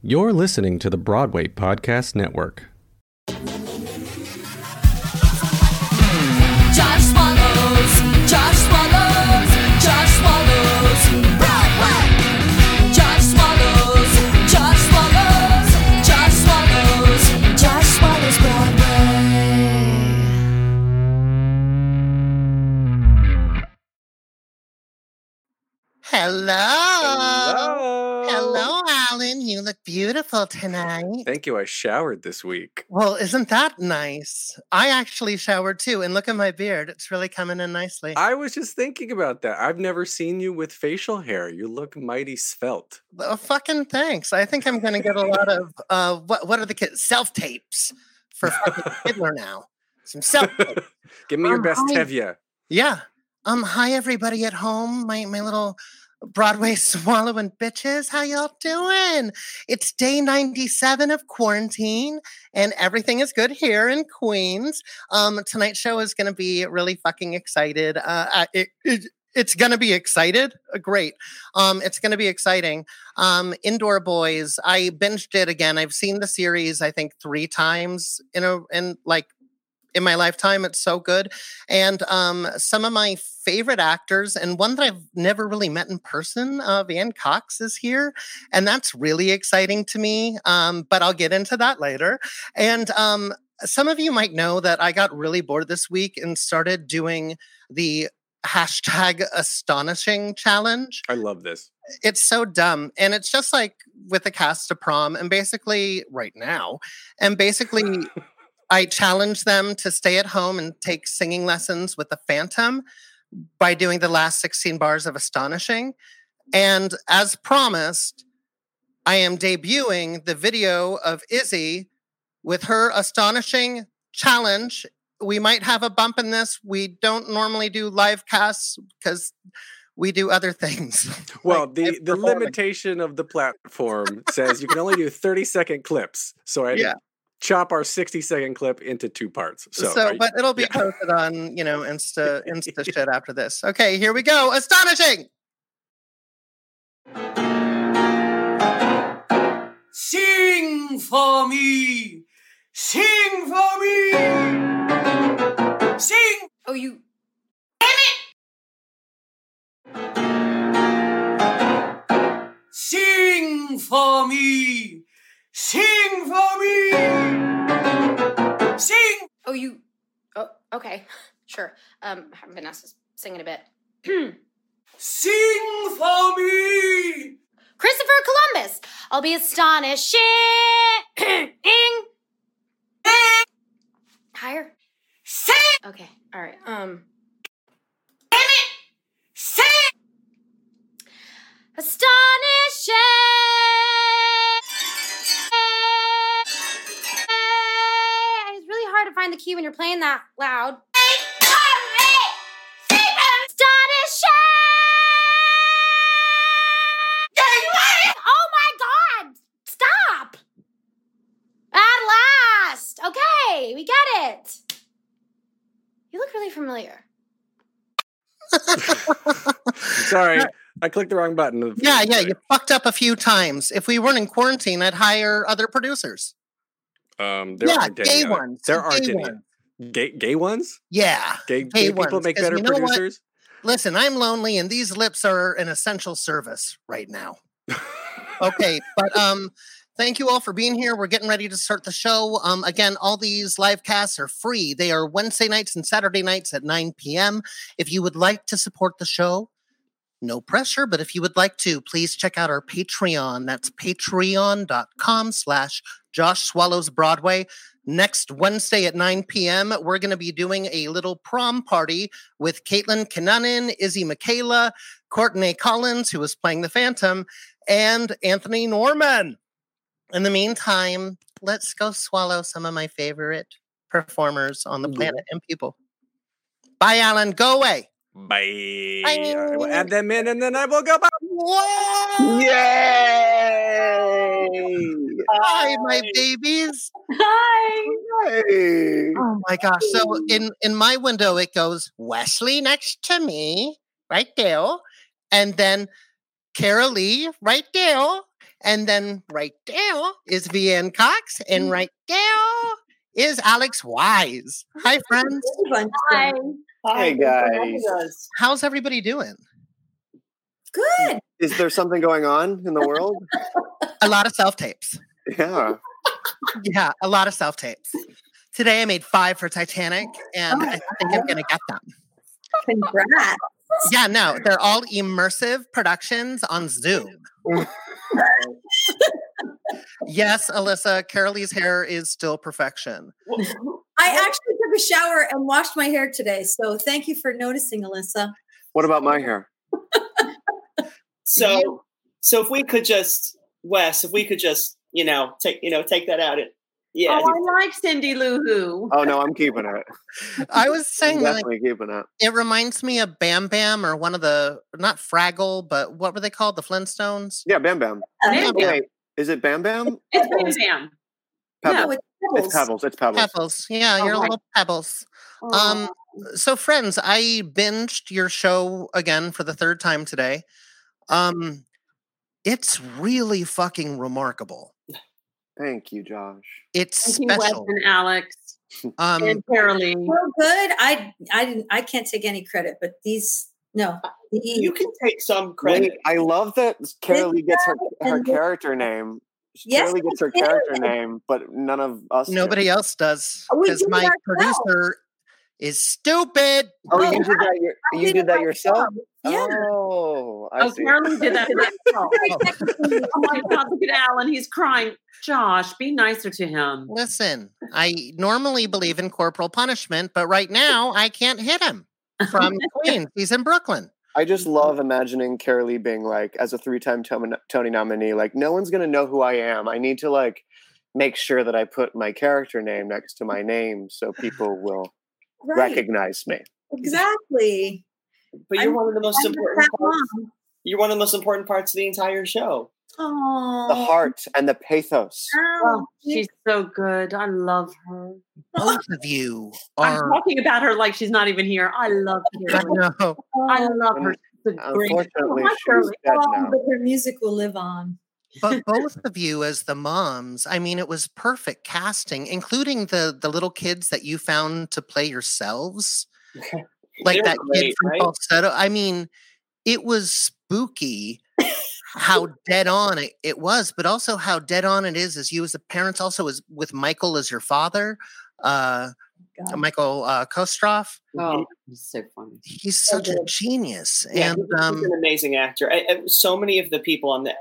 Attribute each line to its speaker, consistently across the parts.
Speaker 1: You're listening to the Broadway Podcast Network.
Speaker 2: Josh swallows, Josh swallows, Josh swallows, Broadway. Josh swallows, Josh swallows, Josh swallows, Josh swallows Broadway.
Speaker 3: Hello.
Speaker 4: Hello.
Speaker 3: Hello, Alan. You look beautiful tonight.
Speaker 4: Thank you. I showered this week.
Speaker 3: Well, isn't that nice? I actually showered too, and look at my beard. It's really coming in nicely.
Speaker 4: I was just thinking about that. I've never seen you with facial hair. You look mighty svelte.
Speaker 3: Oh, fucking thanks. I think I'm going to get a lot of uh, what? What are the kids? Self tapes for fucking Hitler now. Some self.
Speaker 4: Give me your
Speaker 3: Um,
Speaker 4: best
Speaker 3: hi.
Speaker 4: Tevye.
Speaker 3: Yeah. Um. Hi, everybody at home. My my little Broadway swallowing bitches. How y'all doing? It's day ninety seven of quarantine, and everything is good here in Queens. Um. Tonight's show is going to be really fucking excited. Uh. It, it, it's going to be excited. Uh, great. Um. It's going to be exciting. Um. Indoor Boys. I binged it again. I've seen the series. I think three times in a in like in my lifetime. It's so good. And um, some of my favorite actors, and one that I've never really met in person, uh, Veanne Cox is here. And that's really exciting to me. Um, but I'll get into that later. And um, some of you might know that I got really bored this week and started doing the hashtag astonishing challenge
Speaker 4: I love this.
Speaker 3: it's so dumb and it's just like with the cast of prom and basically right now and basically i challenge them to stay at home and take singing lessons with the phantom by doing the last 16 bars of astonishing and as promised i am debuting the video of izzy with her astonishing challenge we might have a bump in this we don't normally do live casts because we do other things
Speaker 4: Well,
Speaker 3: like
Speaker 4: the, the limitation of the platform says you can only do 30 second clips. So I
Speaker 3: Yeah.
Speaker 4: To chop our 60 second clip into two parts. So,
Speaker 3: So,
Speaker 4: are you-
Speaker 3: but it'll be
Speaker 4: yeah.
Speaker 3: posted on, you know, Insta, Insta shit after this. Okay, here we go. Astonishing.
Speaker 5: Sing for me! Sing for me! Sing!
Speaker 2: Oh, you. Damn it.
Speaker 5: Sing for me! Sing for me! Sing!
Speaker 6: Oh, you. Oh, okay. Sure. Um, Vanessa's singing a bit.
Speaker 5: Sing for me!
Speaker 6: Christopher Columbus. I'll be astonishing. Higher.
Speaker 5: Sing!
Speaker 6: Okay. All right. Um. Damn it! Sing! Astonishing. To find the key when you're playing that loud. Oh my God! Stop! At last! Okay, we get it. You look really familiar.
Speaker 4: Sorry, I clicked the wrong button.
Speaker 3: Yeah, yeah, you fucked up a few times. If we weren't in quarantine, I'd hire other producers.
Speaker 4: Um, there
Speaker 3: yeah,
Speaker 4: aren't
Speaker 3: gay ones.
Speaker 4: There aren't
Speaker 3: gay
Speaker 4: any
Speaker 3: ones.
Speaker 4: gay gay ones.
Speaker 3: Yeah.
Speaker 4: Gay,
Speaker 3: Gay
Speaker 4: gay people
Speaker 3: ones,
Speaker 4: make
Speaker 3: 'cause
Speaker 4: better
Speaker 3: you know what?
Speaker 4: producers.
Speaker 3: Listen, I'm lonely, and these lips are an essential service right now. okay, but um, thank you all for being here. We're getting ready to start the show. Um, again, all these live casts are free. They are Wednesday nights and Saturday nights at 9 p.m. If you would like to support the show, no pressure, but if you would like to, please check out our Patreon. That's patreon.com slash Josh Swallows Broadway. Next Wednesday at 9 p.m., we're going to be doing a little prom party with Caitlin Kinnunen, Izzy McCalla, Courtney Collins, who is playing the Phantom, and Anthony Norman. In the meantime, let's go swallow some of my favorite performers on the planet and people. Bye, Alan. Go away.
Speaker 4: Bye.
Speaker 3: Bye.
Speaker 4: I will add them in, and then I will go. Bye.
Speaker 3: Whoa!
Speaker 4: Yay!
Speaker 3: Hi, my babies.
Speaker 6: Hi. Hi.
Speaker 3: Oh my gosh. So in in my window it goes Wesley next to me, right there, and then Carol Lee right there, And then right there is Veanne Cox, and right there is Alex Wyse. Hi, friends.
Speaker 6: Hi.
Speaker 7: Hey guys.
Speaker 3: How's everybody doing?
Speaker 8: Good.
Speaker 7: Is there something going on in the world?
Speaker 3: A lot of self tapes.
Speaker 7: Yeah.
Speaker 3: Yeah, a lot of self tapes. Today I made five for Titanic, and I think I'm gonna get them.
Speaker 8: Congrats.
Speaker 3: Yeah, no, they're all immersive productions on Zoom. yes, Alyssa, Carolee's hair is still perfection.
Speaker 8: I actually took a shower and washed my hair today. So thank you for noticing, Alyssa.
Speaker 7: What about my hair?
Speaker 9: So, so if we could just, Wes, if we could just, you know, take, you know, take that out. It, yeah.
Speaker 10: Oh, I like Cindy Lou Who.
Speaker 7: Oh no, I'm keeping it.
Speaker 3: I was
Speaker 7: I'm
Speaker 3: saying like
Speaker 7: definitely keeping it.
Speaker 3: it reminds me of Bam Bam or one of the not Fraggle, but what were they called? The Flintstones?
Speaker 7: Yeah, Bam Bam.
Speaker 3: Bam Bam.
Speaker 7: Wait, is it Bam Bam?
Speaker 10: It's Bam Bam.
Speaker 7: Pebbles.
Speaker 8: No, it's
Speaker 7: It's Pebbles. It's Pebbles.
Speaker 3: Pebbles. Yeah,
Speaker 10: Oh
Speaker 3: your
Speaker 10: my-
Speaker 3: little pebbles.
Speaker 10: Oh.
Speaker 3: Um, so friends, I binged your show again for the third time today. Um, it's really fucking remarkable.
Speaker 7: Thank you, Josh.
Speaker 3: It's
Speaker 10: Thank you, Wes and Alex
Speaker 3: Um,
Speaker 10: and Caroline.
Speaker 8: so good. I I didn't I can't take any credit, but these no. The,
Speaker 9: You can take some credit.
Speaker 7: Wait, I love that Carolee gets her her character name.
Speaker 8: Yes,
Speaker 7: Carolee gets her
Speaker 8: I did.
Speaker 7: character name, but none of us. do.
Speaker 3: nobody else does
Speaker 8: oh,
Speaker 3: because
Speaker 8: do
Speaker 3: my
Speaker 8: ourselves.
Speaker 3: producer is stupid.
Speaker 7: Oh,
Speaker 8: Oh,
Speaker 7: you did that. Your,
Speaker 8: I
Speaker 7: you
Speaker 8: did
Speaker 7: did that yourself.
Speaker 8: myself. Yeah.
Speaker 7: Oh, I
Speaker 10: Oh,
Speaker 7: see.
Speaker 10: Caroline did that to herself.
Speaker 8: Very technically-
Speaker 10: Oh my God, look at Alan. He's crying. Josh, be nicer to him.
Speaker 3: Listen, I normally believe in corporal punishment, but right now I can't hit him from Queens. He's in Brooklyn.
Speaker 7: I just love imagining Carolee being like, as a three-time Tony, Tony nominee, like no one's gonna know who I am. I need to like make sure that I put my character name next to my name so people will
Speaker 8: right.
Speaker 7: recognize me.
Speaker 8: Exactly.
Speaker 9: But you're
Speaker 8: I'm-
Speaker 9: one of the most
Speaker 8: I'm
Speaker 9: important parts. You're one of the most important parts of the entire show.
Speaker 8: Oh,
Speaker 7: The heart and the pathos.
Speaker 10: Oh, oh, she's so good. I love her.
Speaker 3: Both of you
Speaker 10: I'm talking about her like she's not even here. I love
Speaker 3: I
Speaker 10: her.
Speaker 3: know.
Speaker 10: I love her. She's a great.
Speaker 7: Unfortunately, oh,
Speaker 10: Hi,
Speaker 7: she's
Speaker 10: Shirley.
Speaker 7: dead
Speaker 8: Oh,
Speaker 7: now.
Speaker 8: but her music will live on.
Speaker 3: but both of you as the moms i mean it was perfect casting including the the little kids that you found to play yourselves like
Speaker 9: were
Speaker 3: that kid from
Speaker 9: right?
Speaker 3: falsetto i mean it was spooky how dead on it, it was but also how dead on it is as you as the parents also as with michael as your father uh
Speaker 8: God.
Speaker 3: michael uh kostroff
Speaker 10: Oh, he's so funny.
Speaker 3: he's
Speaker 8: So
Speaker 3: such a genius
Speaker 9: Yeah,
Speaker 3: and
Speaker 9: he's
Speaker 3: um
Speaker 9: an amazing actor. I, I- so many of the people on the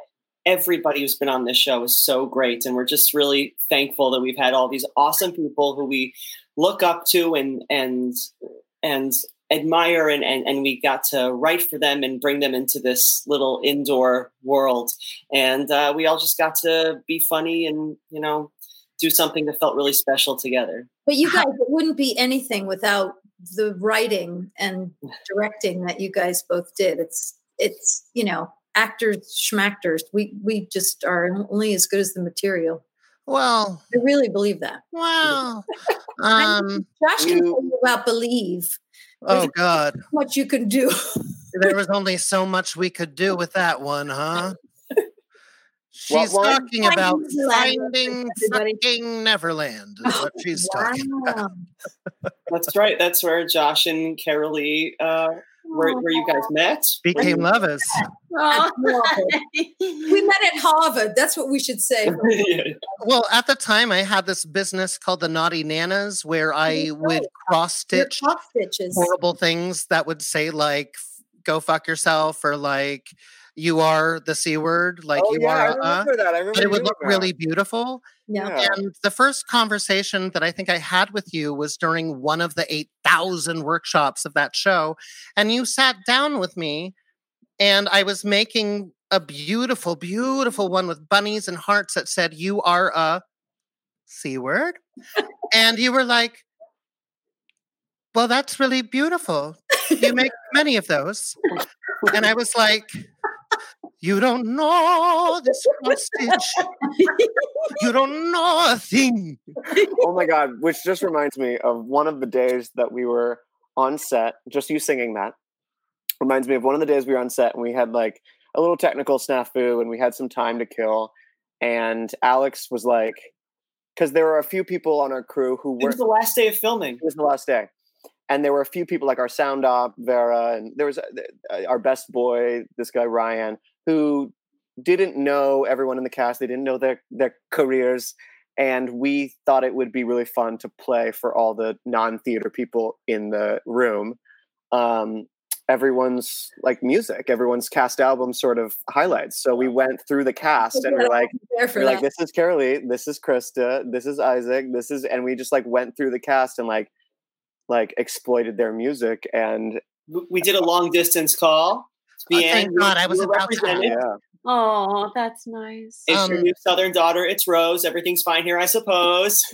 Speaker 9: everybody who's been on this show is so great, and we're just really thankful that we've had all these awesome people who we look up to and and and admire and, and and we got to write for them and bring them into this little indoor world and uh, we all just got to be funny and you know do something that felt really special together
Speaker 8: But you guys, it wouldn't be anything without the writing and directing that you guys both did. It's it's you know actors schmachters. We we just are only as good as the material.
Speaker 3: well
Speaker 8: I really believe that.
Speaker 3: well um
Speaker 8: Josh can
Speaker 7: You-
Speaker 8: tell you about believe.
Speaker 3: Oh god
Speaker 8: What you can do.
Speaker 3: There was only so much we could do with that one, huh? She's
Speaker 7: one?
Speaker 3: talking about
Speaker 8: Finding Neverland,
Speaker 3: finding fucking Neverland. Is what she's talking about.
Speaker 9: That's right that's where josh and carolee uh, where, where you guys met
Speaker 3: Became lovers.
Speaker 10: Oh.
Speaker 8: We met at Harvard. That's what we should say.
Speaker 3: Well, at the time, I had this business called the Naughty Nanas, where I
Speaker 8: That's
Speaker 3: would cross stitch horrible things that would say like "go fuck yourself" or like "you are the c word," like
Speaker 7: oh
Speaker 3: "you
Speaker 7: yeah, I
Speaker 3: are." Uh,
Speaker 7: that. I remember
Speaker 3: but it would look
Speaker 7: that.
Speaker 3: really beautiful.
Speaker 8: Yeah.
Speaker 7: Yeah.
Speaker 3: And the first conversation that I think I had with you was during one of the 8,000 workshops of that show. And you sat down with me, and I was making a beautiful, beautiful one with bunnies and hearts that said, You are a C word. and you were like, Well, that's really beautiful. You make many of those. And I was like, You don't know this cross stitch. You don't know a thing.
Speaker 7: oh my god which just reminds me of one of the days that we were on set just you singing that reminds me of one of the days we were on set and we had like a little technical snafu, and we had some time to kill. And Alex was like, because there were a few people on our crew who
Speaker 9: It
Speaker 7: were
Speaker 9: was the last day of filming.
Speaker 7: it was the last day. And there were a few people like our sound op, Vera, and there was uh, our best boy, this guy Ryan, who didn't know everyone in the cast. They didn't know their their careers, and we thought it would be really fun to play for all the non-theater people in the room. Um, everyone's like music, everyone's cast album sort of highlights. So we went through the cast, and we're like, we're like, this is Carolee, this is Krista, this is Isaac, this is, and we just like went through the cast and like, like exploited their music and
Speaker 9: We did a long distance call.
Speaker 3: Oh, thank God, I was about to
Speaker 9: represented.
Speaker 7: yeah,
Speaker 10: Oh, that's nice.
Speaker 9: It's your
Speaker 3: Um,
Speaker 9: new southern daughter. It's Rose. Everything's fine here, I suppose.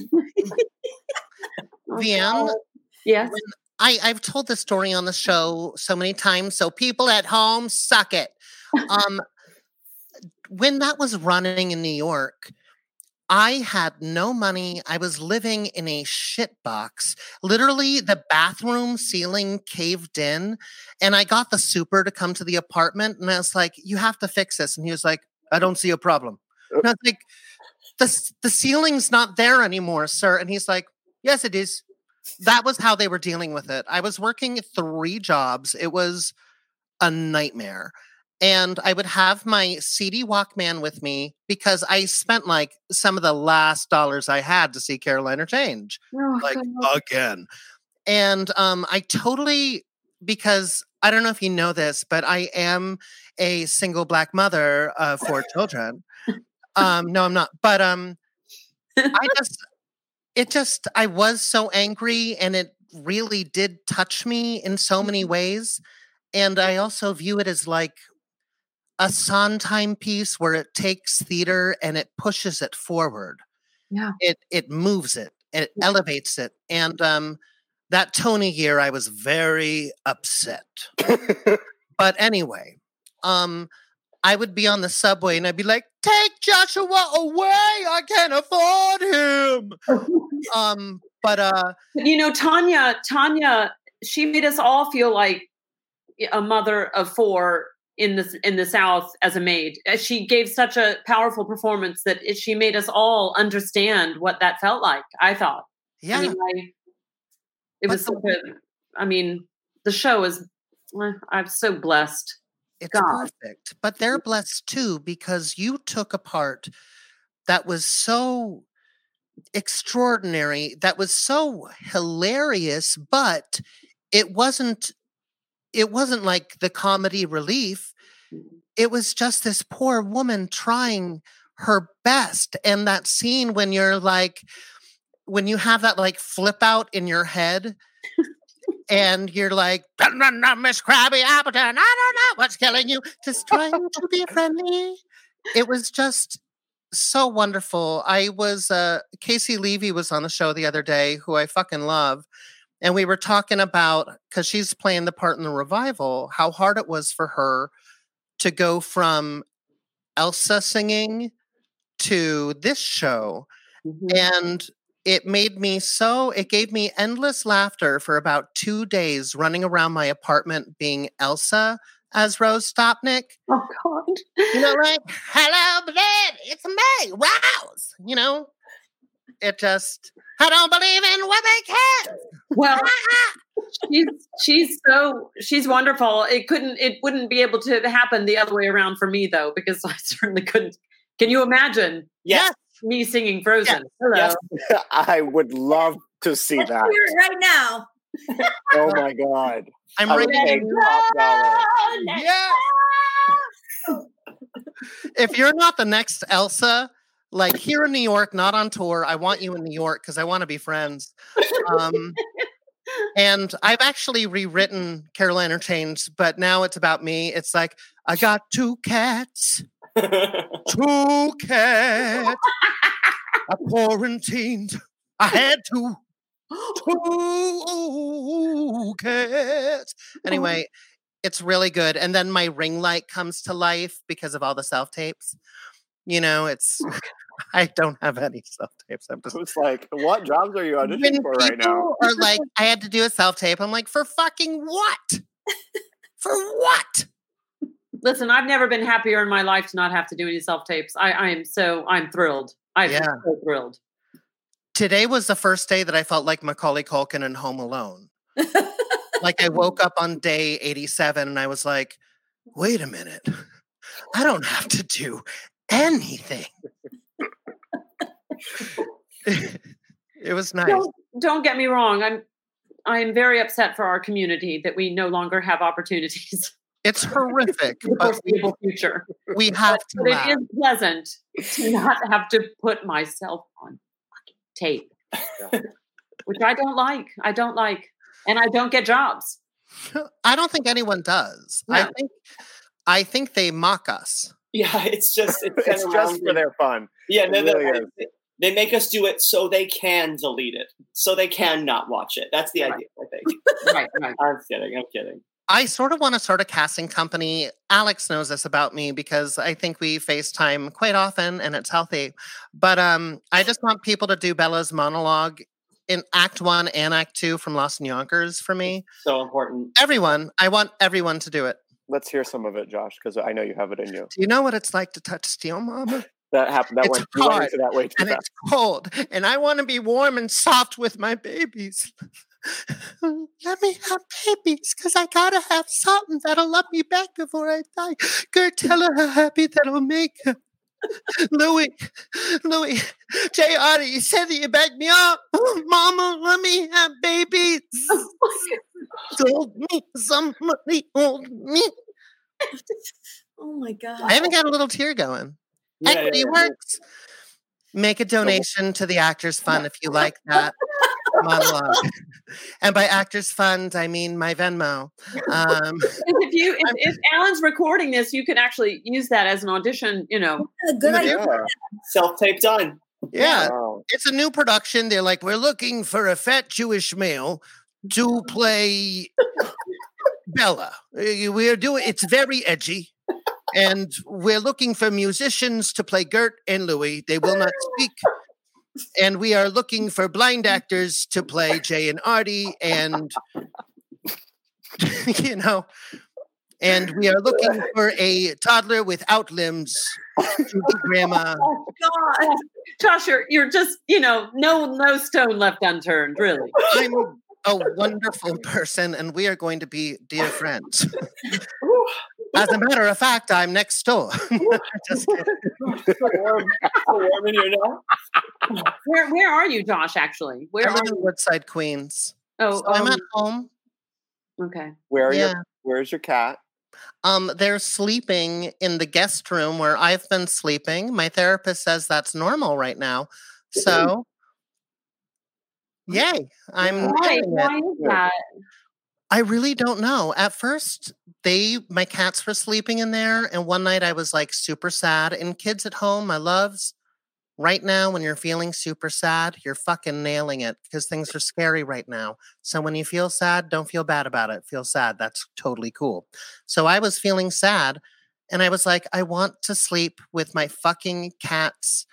Speaker 10: Oh,
Speaker 3: VM,
Speaker 10: God. Yes.
Speaker 3: I, I've told this story on the show so many times, so people at home suck it. Um, when that was running in New York, I had no money. I was living in a shit box. Literally, the bathroom ceiling caved in, and I got the super to come to the apartment, and I was like, "You have to fix this," and he was like, "I don't see a problem." Uh and I was like, "the The ceiling's not there anymore, sir," and he's like, "Yes, it is." that was how they were dealing with it. I was working three jobs. It was a nightmare. And I would have my CD Walkman with me because I spent like some of the last dollars I had to see Caroline or Change
Speaker 10: Oh,
Speaker 3: like
Speaker 10: God.
Speaker 3: again. And um, I totally because I don't know if you know this, but I am a single black mother of four children. Um, no, I'm not. But um, I just, it just, I was so angry, and it really did touch me in so many ways. And I also view it as like a Sondheim piece where it takes theater and it pushes it forward.
Speaker 10: Yeah.
Speaker 3: It it moves it and it elevates it. And um that Tony year I was very upset. But anyway, um I would be on the subway and I'd be like, take Joshua away. I can't afford him. um, but uh
Speaker 10: you know, Tonya, Tonya, she made us all feel like a mother of four in the in the South as a maid. Uh, She gave such a powerful performance that it, she made us all understand what that felt like. I thought.
Speaker 3: yeah.
Speaker 10: I mean, I, it
Speaker 3: But
Speaker 10: was.
Speaker 3: the-
Speaker 10: such a- I mean, the show is. eh, I'm so blessed.
Speaker 3: It's
Speaker 10: God.
Speaker 3: perfect. But they're blessed too because you took a part that was so extraordinary, that was so hilarious, but it wasn't it wasn't like the comedy relief. It was just this poor woman trying her best. And that scene when you're like when you have that like flip out in your head and you're like, "Dun, dun, dun, Miss Krabby Appleton, I don't know what's killing you. Just trying to be friendly. It was just so wonderful. I was uh Caissie Levy was on the show the other day, who I fucking love. And we were talking about because she's playing the part in the revival, how hard it was for her to go from Elsa singing to this show
Speaker 10: Mhm.
Speaker 3: and it made me so it gave me endless laughter for about two days running around my apartment being elsa as rose stopnick
Speaker 10: Oh God.
Speaker 3: you know like hello blood it's me rose you know it just i don't believe in women can
Speaker 10: Well, she's she's so she's wonderful. It couldn't it wouldn't be able to happen the other way around for me though, because I certainly couldn't. Can you imagine
Speaker 9: Yes.
Speaker 10: me singing Frozen? Hello.
Speaker 9: Yes.
Speaker 7: I would love to see
Speaker 8: Let's
Speaker 7: that.
Speaker 8: hear it right now.
Speaker 7: Oh my god.
Speaker 3: i'm
Speaker 7: I
Speaker 3: ready
Speaker 7: pay top dollar.
Speaker 3: yeah if you're not the next elsa like here in new york not on tour i want you in new york because i want to be friends. Um and i've actually rewritten Carol change but now it's about me it's like i got two cats two cats i quarantined i had two two cats. Anyway it's really good and then my ring light comes to life because of all the self tapes you know it's i don't have any self tapes i'm just
Speaker 7: It's like, what jobs are you
Speaker 3: when
Speaker 7: auditioning for right now?
Speaker 3: Or like i had to do a self tape i'm like for fucking what for what
Speaker 10: Listen, I've never been happier in my life to not have to do any self tapes. I, I am so I'm thrilled. I'm
Speaker 3: Yeah.
Speaker 10: so thrilled.
Speaker 3: Today was the first day that I felt like Macaulay Culkin in Home Alone. like I woke up on day 87 and I was like, wait a minute. I don't have to do anything. it was nice.
Speaker 10: Don't, don't get me wrong. I'm I'm very upset for our community that we no longer have opportunities
Speaker 3: It's horrific,
Speaker 10: the
Speaker 3: but we,
Speaker 10: foreseeable future.
Speaker 3: we have to
Speaker 10: But
Speaker 3: laugh.
Speaker 10: it is pleasant to not have to put myself on tape, which I don't like. I don't like, and I don't get jobs.
Speaker 3: I don't think anyone does. I think I think they mock us.
Speaker 9: Yeah, it's just it's,
Speaker 7: it's just for their fun.
Speaker 9: Yeah, no,
Speaker 7: It
Speaker 9: no,
Speaker 7: really
Speaker 9: they- they make us do it so they can delete it, so they can not watch it. That's the
Speaker 10: Right.
Speaker 9: idea, I think.
Speaker 10: Right, right.
Speaker 9: I'm kidding. I'm kidding.
Speaker 3: I sort of want to start a casting company. Alex knows this about me because I think we FaceTime quite often and it's healthy. But um, I just want people to do Bella's monologue in Act One and Act Two from Lost in Yonkers for me.
Speaker 9: So important.
Speaker 3: Everyone, I want everyone to do it.
Speaker 7: Let's hear some of it, Josh, because I know you have it in you.
Speaker 3: Do you know what it's like to touch steel, Mama?
Speaker 7: That happened. That
Speaker 3: It's
Speaker 7: went, you went
Speaker 3: hard,
Speaker 7: into that way too
Speaker 3: And
Speaker 7: fast.
Speaker 3: it's cold, and I want to be warm and soft with my babies. Let me have babies, because I gotta have something that'll love me back before I die. Gert, tell her how happy that'll make her. Louis, Louis, Jay Otter, you said that you backed me up. Oh, mama, let me have babies. Hold me, somebody hold me.
Speaker 8: oh my god.
Speaker 3: Oh I haven't got a little tear going.
Speaker 9: Yeah, yeah,
Speaker 3: Equity
Speaker 9: yeah.
Speaker 3: works. Make a donation to the Actors Fund if you like that monologue. And by Actors Fund, I mean my Venmo. Um,
Speaker 10: if you if, if Alan's recording this, you could actually use that as an audition. You know,
Speaker 8: Yeah, good idea.
Speaker 7: Yeah.
Speaker 9: Self tape done.
Speaker 3: yeah,
Speaker 7: Wow.
Speaker 3: it's a new production. They're like, we're looking for a fat Jewish male to play Bella. We're doing it's very edgy. And we're looking for musicians to play Gert and Louis. They will not speak. And we are looking for blind actors to play Jay and Artie and you know, and we are looking for a toddler without limbs to be grandma.
Speaker 10: Oh, God, Josh, you're you're just you know no no stone left unturned. Really,
Speaker 3: I'm a wonderful person, and we are going to be dear friends. As a matter of fact, I'm next door. Just kidding.
Speaker 9: So warm, so warm in here now.
Speaker 10: where where are you, Josh? Actually, where
Speaker 3: I
Speaker 10: are
Speaker 3: live in
Speaker 10: you?
Speaker 3: Woodside, Queens.
Speaker 10: Oh,
Speaker 3: So I'm
Speaker 10: um,
Speaker 3: at home.
Speaker 10: okay.
Speaker 7: Where are
Speaker 3: Yeah.
Speaker 7: your Where's your cat?
Speaker 3: Um, they're sleeping in the guest room where I've been sleeping. My therapist says that's normal right now. So, yay! I'm
Speaker 10: Why? Why is that?
Speaker 3: I really don't know. At first, they my cats were sleeping in there, and one night I was like super sad. And kids at home, my loves, right now when you're feeling super sad, you're fucking nailing it because things are scary right now. So when you feel sad, don't feel bad about it. Feel sad. That's totally cool. So I was feeling sad, and I was like, I want to sleep with my fucking cats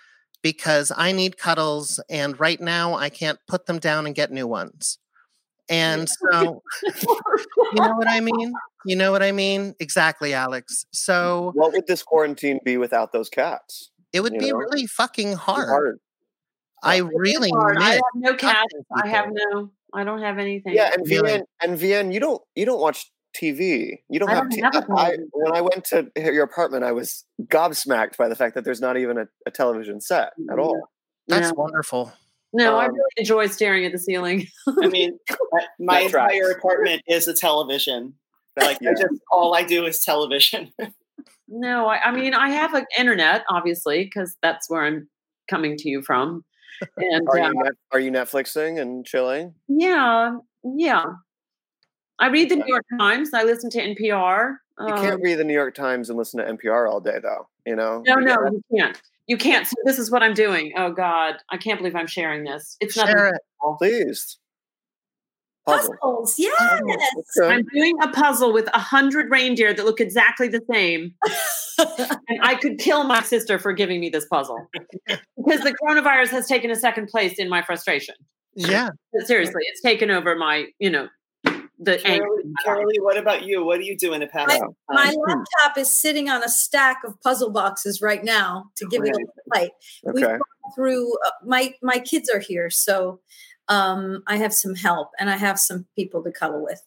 Speaker 3: because I need cuddles, and right now I can't put them down and get new ones. And so, you know what I mean? You know what I mean? Exactly, Alex. Mm. So
Speaker 7: What would this quarantine be without those cats?
Speaker 3: it would be
Speaker 7: know,
Speaker 3: really fucking hard.
Speaker 7: Hard.
Speaker 3: I really
Speaker 10: hard. I have no cats. I have no. I don't have anything.
Speaker 7: Yeah, and
Speaker 3: Really?
Speaker 7: Veanne and Veanne, you don't you don't watch TV. You don't
Speaker 10: I
Speaker 7: have.
Speaker 10: don't
Speaker 7: t-
Speaker 10: have a
Speaker 7: I,
Speaker 10: television.
Speaker 7: when I went to your apartment, I was gobsmacked by the fact that there's not even a, a television set at all.
Speaker 3: That's
Speaker 10: No.
Speaker 3: wonderful.
Speaker 10: No, I
Speaker 7: Um,
Speaker 10: really enjoy staring at the ceiling.
Speaker 9: I mean, my
Speaker 7: That tracks.
Speaker 9: entire apartment is a television. Like, I just all I do is television.
Speaker 10: No, I, I mean I have an internet, obviously, because that's where I'm coming to you from. And
Speaker 7: Are
Speaker 10: uh,
Speaker 7: you net, are you Netflixing and chilling?
Speaker 10: yeah, yeah. I read the
Speaker 7: Okay.
Speaker 10: New York Times. I listen to NPR.
Speaker 7: You
Speaker 10: um,
Speaker 7: can't read the New York Times and listen to NPR all day, though. You know.
Speaker 10: No,
Speaker 7: You
Speaker 10: no,
Speaker 7: gotta-
Speaker 10: you can't. You can't. So this is what I'm doing. Oh God, I can't believe I'm sharing this. It's not.
Speaker 3: Share it.
Speaker 7: Please. Puzzle.
Speaker 8: Puzzles, yes.
Speaker 7: Okay.
Speaker 10: I'm doing a puzzle with a hundred reindeer that look exactly the same, and I could kill my sister for giving me this puzzle because the coronavirus has taken a second place in my frustration.
Speaker 3: Yeah.
Speaker 10: Seriously, it's taken over my, you know, the angry.
Speaker 9: Carolee, Carolee, what about you? What are you doing to pass
Speaker 8: My,
Speaker 9: out
Speaker 8: my laptop is sitting on a stack of puzzle boxes right now to give it a
Speaker 9: Okay.
Speaker 8: little light. We've gone through uh, my my kids are here, so um, I have some help and I have some people to cuddle with.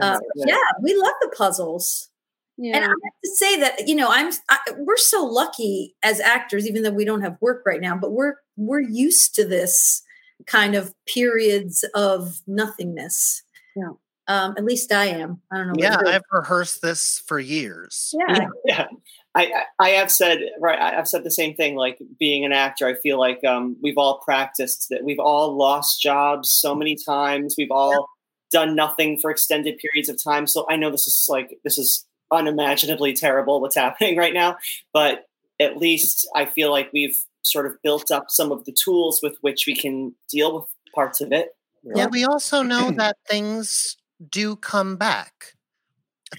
Speaker 8: Uh, yeah, we love the puzzles.
Speaker 10: Yeah.
Speaker 8: And I have to say that you know I'm I, we're so lucky as actors, even though we don't have work right now, but we're we're used to this kind of periods of nothingness.
Speaker 10: Yeah.
Speaker 8: Um, at least I am. I don't know. what
Speaker 3: Yeah, I've rehearsed this for years.
Speaker 8: yeah.
Speaker 9: yeah I, I I have said right I- i've said the same thing like being an actor i feel like um, we've all practiced that we've all lost jobs so many times we've all done nothing for extended periods of time so i know this is like this is unimaginably terrible what's happening right now but at least i feel like we've sort of built up some of the tools with which we can deal with parts of it
Speaker 3: Yeah, we also know that things do come back.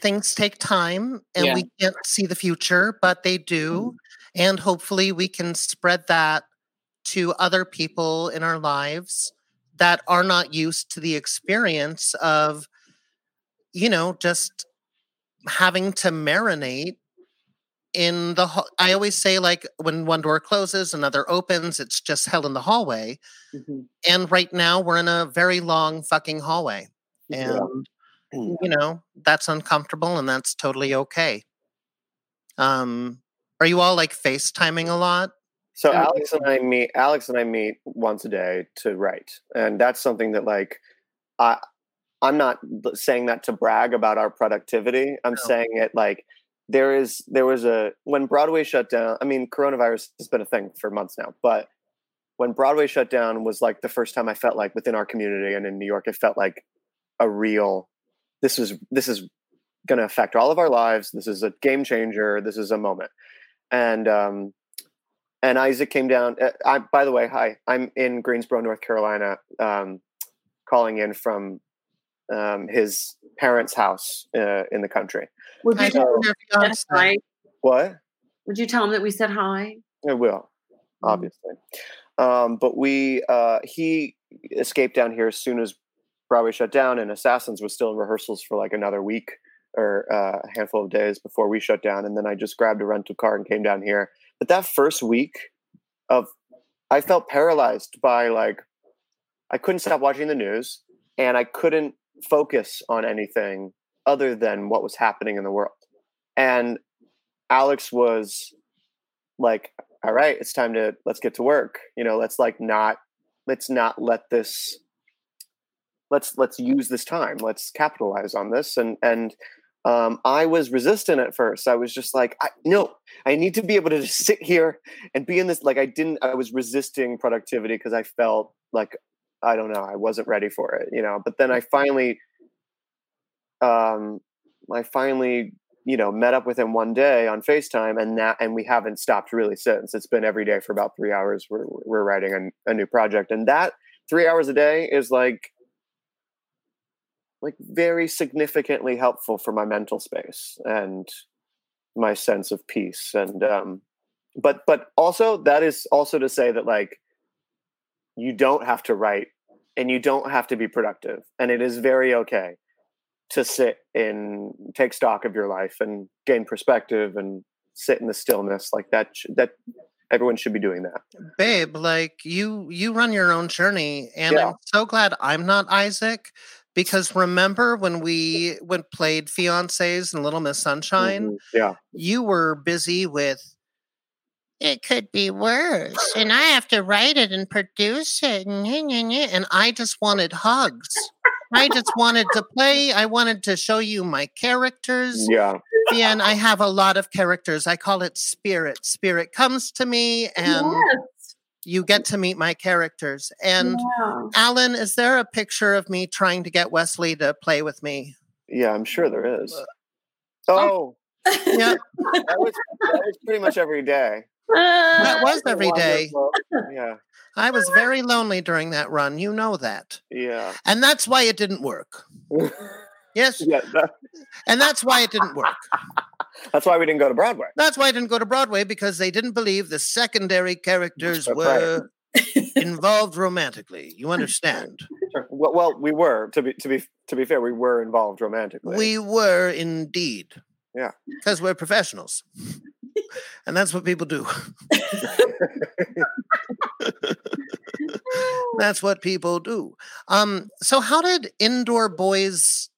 Speaker 3: Things take time and
Speaker 9: Yeah.
Speaker 3: we can't see the future, but they do. And hopefully we can spread that to other people in our lives that are not used to the experience of, you know, just having to marinate in the ho- I always say like when one door closes another opens it's just hell in the hallway
Speaker 9: Mhm.
Speaker 3: and right now we're in a very long fucking hallway and you know that's uncomfortable and that's totally okay um are you all like facetiming a lot
Speaker 7: So Alex and I meet. Alex and I meet once a day to write, and that's something that like I I'm not saying that to brag about our productivity. I'm
Speaker 3: No.
Speaker 7: saying it like there is there was a when Broadway shut down. I mean, coronavirus has been a thing for months now, but when Broadway shut down was like the first time I felt like within our community and in New York, it felt like a real. This is this is going to affect all of our lives. This is a game changer. This is a moment, and um, and Isaac came down. uh, I, by the way, hi. I'm in Greensboro, North Carolina, um, calling in from um, his parents' house uh, in the country.
Speaker 10: Would you
Speaker 3: I
Speaker 10: tell
Speaker 3: don't
Speaker 10: him that we said hi?
Speaker 7: What?
Speaker 10: Would you tell him that we said hi?
Speaker 7: I will, obviously. Um, but we, uh, he escaped down here as soon as Broadway shut down, and Assassins was still in rehearsals for like another week or uh, a handful of days before we shut down. And then I just grabbed a rental car and came down here. But that first week of, I felt paralyzed by like, I couldn't stop watching the news, and I couldn't focus on anything other than what was happening in the world. And Alex was like, all right, it's time to let's get to work. You know, let's like not let's not let this let's let's use this time. Let's capitalize on this. And and um, I was resistant at first. I was just like, I, no, I need to be able to just sit here and be in this. Like I didn't. I was resisting productivity because I felt like I don't know. I wasn't ready for it. You know. But then I finally, um, I finally you know met up with him one day on facetime and that and we haven't stopped really since it's been every day for about three hours we're, we're writing a, a new project and that three hours a day is like like very significantly helpful for my mental space and my sense of peace and um but but also that is also to say that like you don't have to write and you don't have to be productive. And it is very okay to sit and take stock of your life and gain perspective and sit in the stillness. Like that that everyone should be doing that.
Speaker 3: Babe like you you run your own journey and
Speaker 7: Yeah.
Speaker 3: i'm so glad i'm not isaac because remember when we went played fiancés and little miss sunshine
Speaker 7: Mhm. yeah
Speaker 3: you were busy with it could be worse and i have to write it and produce it and, nyeh, nyeh, nyeh," and i just wanted hugs i just wanted to play i wanted to show you my characters
Speaker 7: yeah
Speaker 3: and i have a lot of characters i call it spirit spirit comes to me and
Speaker 10: yes.
Speaker 3: You get to meet my characters and
Speaker 10: Yeah.
Speaker 3: alan is there a picture of me trying to get wesley to play with me?
Speaker 7: Yeah i'm sure there is. Oh. oh.
Speaker 3: Yeah.
Speaker 7: That was, that was pretty much every day.
Speaker 3: That uh. was every day.
Speaker 7: yeah.
Speaker 3: I was very lonely during that run you know that.
Speaker 7: Yeah.
Speaker 3: And that's why it didn't work. Yes.
Speaker 7: Yeah that,
Speaker 3: and that's why it didn't work
Speaker 7: that's why we didn't go to broadway
Speaker 3: that's why i didn't go to broadway because they didn't believe the secondary characters
Speaker 7: That's right.
Speaker 3: were involved romantically you understand
Speaker 7: Well, well, we were to be to be to be fair, we were involved romantically.
Speaker 3: We were indeed.
Speaker 7: Yeah.
Speaker 3: Because we're professionals. and that's what people do. that's what people do. Um, so how did indoor boys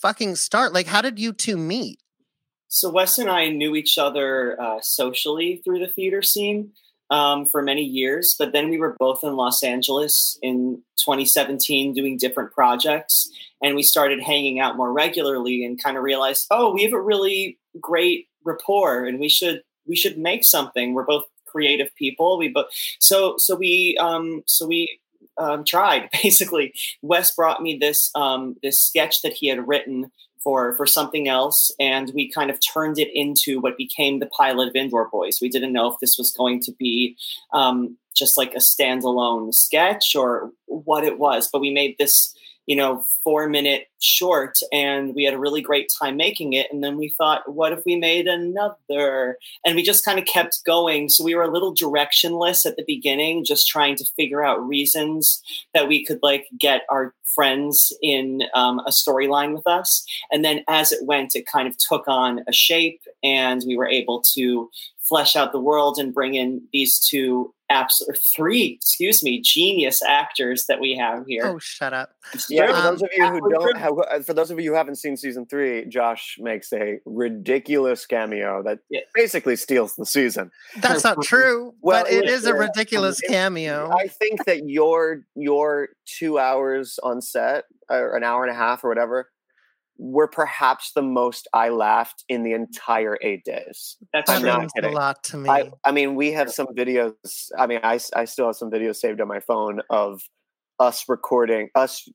Speaker 3: fucking start? Like, how did you two meet?
Speaker 9: So Wes and I knew each other uh, socially through the theater scene um, for many years, but then we were both in Los Angeles in 2017 doing different projects, and we started hanging out more regularly and kind of realized, oh, we have a really great rapport, and we should we should make something. We're both creative people. We both so so we um, so we um, tried basically. Wes brought me this um, this sketch that he had written for for something else, and we kind of turned it into what became the pilot of Indoor Boys. We didn't know if this was going to be um, just like a standalone sketch or what it was, but we made this you know four minute short and we had a really great time making it. And then we thought what if we made another? And we just kind of kept going. So we were a little directionless at the beginning just trying to figure out reasons that we could like get our friends in um, a storyline with us. And then as it went it kind of took on a shape and we were able to flesh out the world and bring in these two apps or three excuse me genius actors that we have here
Speaker 3: Oh, shut up.
Speaker 7: Yeah, for
Speaker 3: Um,
Speaker 7: those of you who don't have, uh, for those of you who haven't seen season three, Josh makes a ridiculous cameo that basically steals the season.
Speaker 3: That's not true,
Speaker 7: Well,
Speaker 3: but it
Speaker 7: it
Speaker 3: is a ridiculous
Speaker 7: It-
Speaker 3: cameo.
Speaker 7: I think that your your two hours on set, or an hour and a half, or whatever, were perhaps the most I laughed in the entire eight days.
Speaker 9: That's
Speaker 7: I'm not
Speaker 3: means a lot to me.
Speaker 7: I, I mean, we have some videos. I mean, I, I still have some videos saved on my phone of us recording, us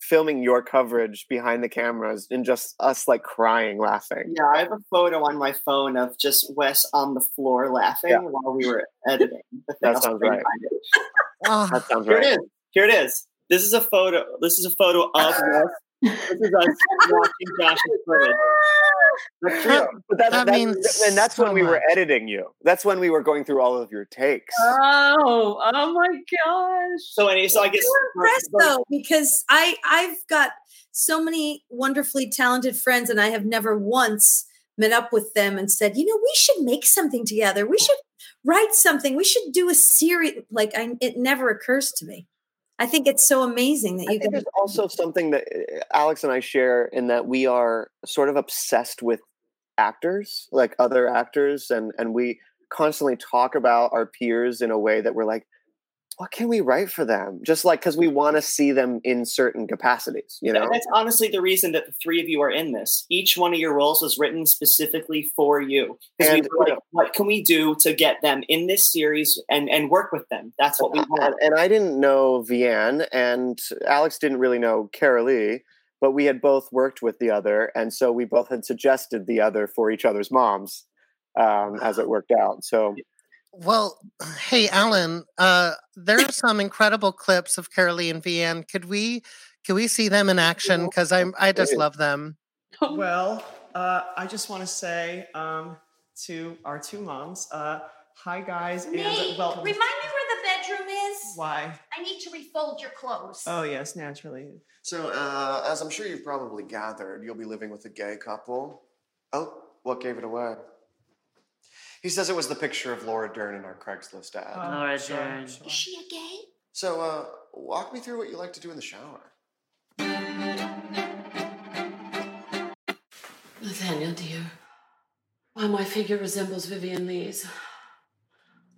Speaker 7: filming your coverage behind the cameras and just us like crying, laughing.
Speaker 9: Yeah, I have a photo on my phone of just Wes on the floor laughing
Speaker 7: Yeah.
Speaker 9: while we were editing.
Speaker 7: That sounds right.
Speaker 9: behind it.
Speaker 3: Ah,
Speaker 7: That sounds
Speaker 9: Here it is. Here it is. This is a photo. This is a photo of Wes. This is us watching Josh's footage. That's true.
Speaker 7: But that,
Speaker 3: That
Speaker 7: that-
Speaker 3: means
Speaker 7: and that's when
Speaker 3: so
Speaker 7: we were editing you. That's when we were going through all of your takes.
Speaker 10: Oh, oh my gosh.
Speaker 9: So anyway, so I guess
Speaker 8: I'm impressed though because I I've got so many wonderfully talented friends and I have never once met up with them and said, you know, we should make something together. We should write something. We should do a series. Like I, it never occurs to me. I think it's so amazing that
Speaker 7: I
Speaker 8: you
Speaker 7: think
Speaker 8: guys.
Speaker 7: there's also something that uh, Alex and I share in that we are sort of obsessed with actors, like other actors, and and we constantly talk about our peers in a way that we're like, what can we write for them? Just like because we want to see them in certain capacities, you know.
Speaker 9: That- That's honestly the reason that the three of you are in this. Each one of your roles was written specifically for you. Because we
Speaker 7: And-
Speaker 9: were like, what can we do to get them in this series and, and work with them? That's what we want.
Speaker 7: and I didn't know Veanne, and Alex didn't really know Carolee, but we had both worked with the other, and so we both had suggested the other for each other's moms um, as it worked out. So
Speaker 3: well, hey, Alan, uh, there are some incredible clips of Carolee and Veanne. Could we could we see them in action? Because I'm I just love them.
Speaker 5: Well, uh, I just want to say um, to our two moms, uh, hi guys, and welcome.
Speaker 6: remind me where the bedroom is.
Speaker 5: Why?
Speaker 6: I need to refold your clothes.
Speaker 5: Oh yes, naturally.
Speaker 11: So, uh, as I'm sure you've probably gathered, you'll be living with a gay couple. Oh, what gave it away? He says it was the picture of Laura Dern in our Craigslist ad.
Speaker 5: Oh,
Speaker 10: Laura
Speaker 5: sure,
Speaker 10: Dern.
Speaker 5: sure.
Speaker 6: Is she a gay?
Speaker 11: So, uh, walk me through what you like to do in the shower.
Speaker 12: Nathaniel, dear, while my figure resembles Vivien Leigh's,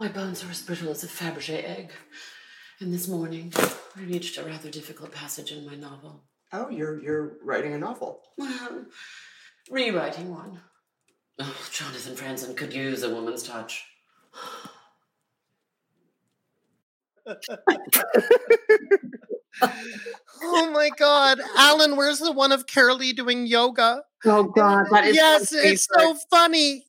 Speaker 12: my bones are as brittle as a Fabergé egg. And this morning, I reached a rather difficult passage in my novel.
Speaker 5: Oh, you're you're writing a novel.
Speaker 12: Well, rewriting one. Oh, Jonathan Franzen could use a woman's touch.
Speaker 3: Oh my God, Alan, where's the one of Carolee doing yoga?
Speaker 10: Oh God, that is
Speaker 3: yes,
Speaker 10: my
Speaker 3: it's so funny.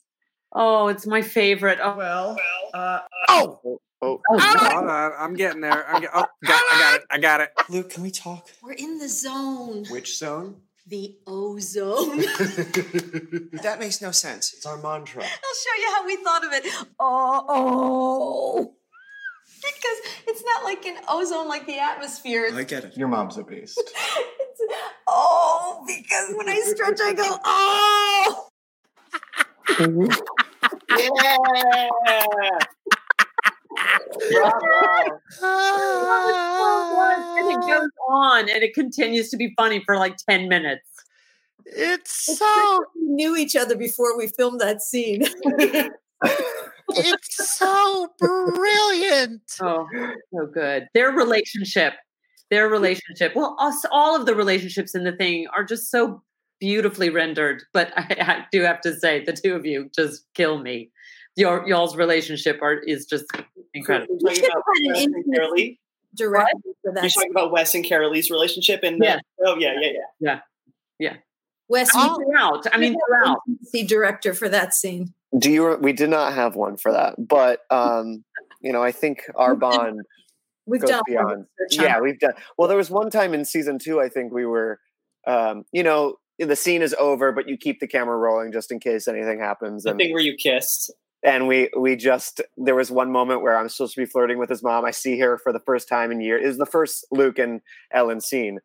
Speaker 10: Oh, it's my favorite. Oh,
Speaker 5: Well, uh,
Speaker 3: Oh,
Speaker 7: oh, oh.
Speaker 4: Hold on, I'm getting there. I'm get, oh, got, I got it. I got it.
Speaker 5: Luke, can we talk?
Speaker 8: We're in the zone,
Speaker 11: Which zone?
Speaker 8: The ozone.
Speaker 5: That makes no sense.
Speaker 11: It's our mantra.
Speaker 8: I'll show you how we thought of it. Oh, oh. Because it's It's not like an ozone like the atmosphere. It's,
Speaker 11: I get it.
Speaker 7: Your mom's a beast.
Speaker 8: it's oh, because when I stretch, I go oh.
Speaker 9: Yeah. Bravo.
Speaker 10: and it ah. goes on and it continues to be funny for like 10 minutes.
Speaker 3: It's
Speaker 8: It's
Speaker 3: so
Speaker 8: we knew each other before we filmed that scene.
Speaker 3: it's so brilliant.
Speaker 10: Oh, so good. Their relationship, their relationship. Well, us, all of the relationships in the thing are just so beautifully rendered. But I, I do have to say, the two of you just kill me. Your y'all's relationship are is just incredible.
Speaker 9: You're talking about
Speaker 8: Had an
Speaker 9: Wes and
Speaker 8: intimate
Speaker 9: Carolee?
Speaker 8: Director for that.
Speaker 9: You're talking about Wes and Carolee's relationship and
Speaker 10: Yes.
Speaker 9: oh yeah, yeah, yeah. Yeah, yeah.
Speaker 8: Wes,
Speaker 10: I
Speaker 8: you
Speaker 10: mean, throughout. I mean, throughout.
Speaker 8: the director for that scene.
Speaker 7: Do you? We did not have one for that, but um, you know, I think our bond
Speaker 8: We've
Speaker 7: goes
Speaker 8: done
Speaker 7: beyond. Yeah, we've done. Well, there was one time in season two, I think we were, um, you know, the scene is over, but you keep the camera rolling just in case anything happens.
Speaker 9: The
Speaker 7: And
Speaker 9: thing where you kissed.
Speaker 7: And we we just there was one moment where I'm supposed to be flirting with his mom. I see her for the first time in years. It was the first Luke and Ellen scene,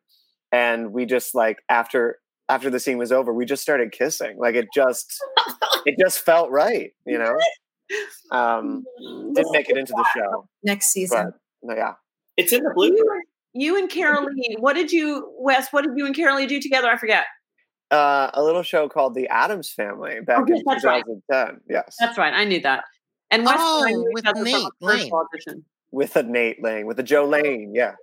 Speaker 7: and we just like after after the scene was over, we just started kissing. Like it just it just felt right, you know. Um, didn't make it into the show,
Speaker 8: next season.
Speaker 7: but yeah.
Speaker 9: It's in the blooper.
Speaker 10: You and Carolee, what did you, Wes, what did you and Carolee do together? I forget.
Speaker 7: Uh, a little show called The Addams Family back
Speaker 10: Okay,
Speaker 7: in
Speaker 10: that's right.
Speaker 7: 2010. Yes,
Speaker 10: That's right. I knew that. And Wes and I
Speaker 3: Oh,
Speaker 10: knew
Speaker 3: with Nate Lane.
Speaker 10: audition.
Speaker 7: with a Nate Lane, with a Joe Lane. Yeah,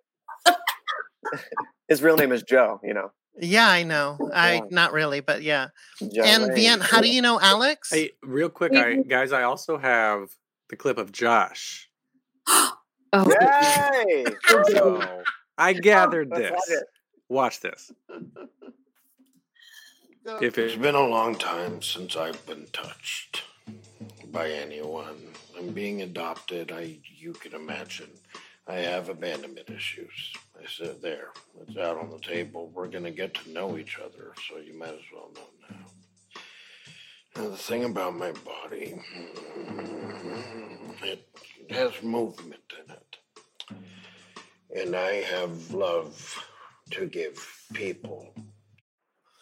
Speaker 7: his real name is Joe. You know,
Speaker 3: Yeah, I know. I not really, but yeah.
Speaker 7: Joe
Speaker 3: and
Speaker 7: Lane.
Speaker 3: Veanne, how do you know Alex?
Speaker 4: Hey, real quick, I guys, I also have the clip of Josh.
Speaker 10: Oh,
Speaker 7: Yay!
Speaker 4: So I gathered
Speaker 7: Let's
Speaker 4: this. Watch this. If
Speaker 13: It's
Speaker 4: it
Speaker 13: been a long time since I've been touched by anyone. I'm being adopted. I, you can imagine, I have abandonment issues. I said, there, it's out on the table. We're gonna get to know each other, so you might as well know now. Now, the thing about my body, it, it has movement in it, and I have love to give people.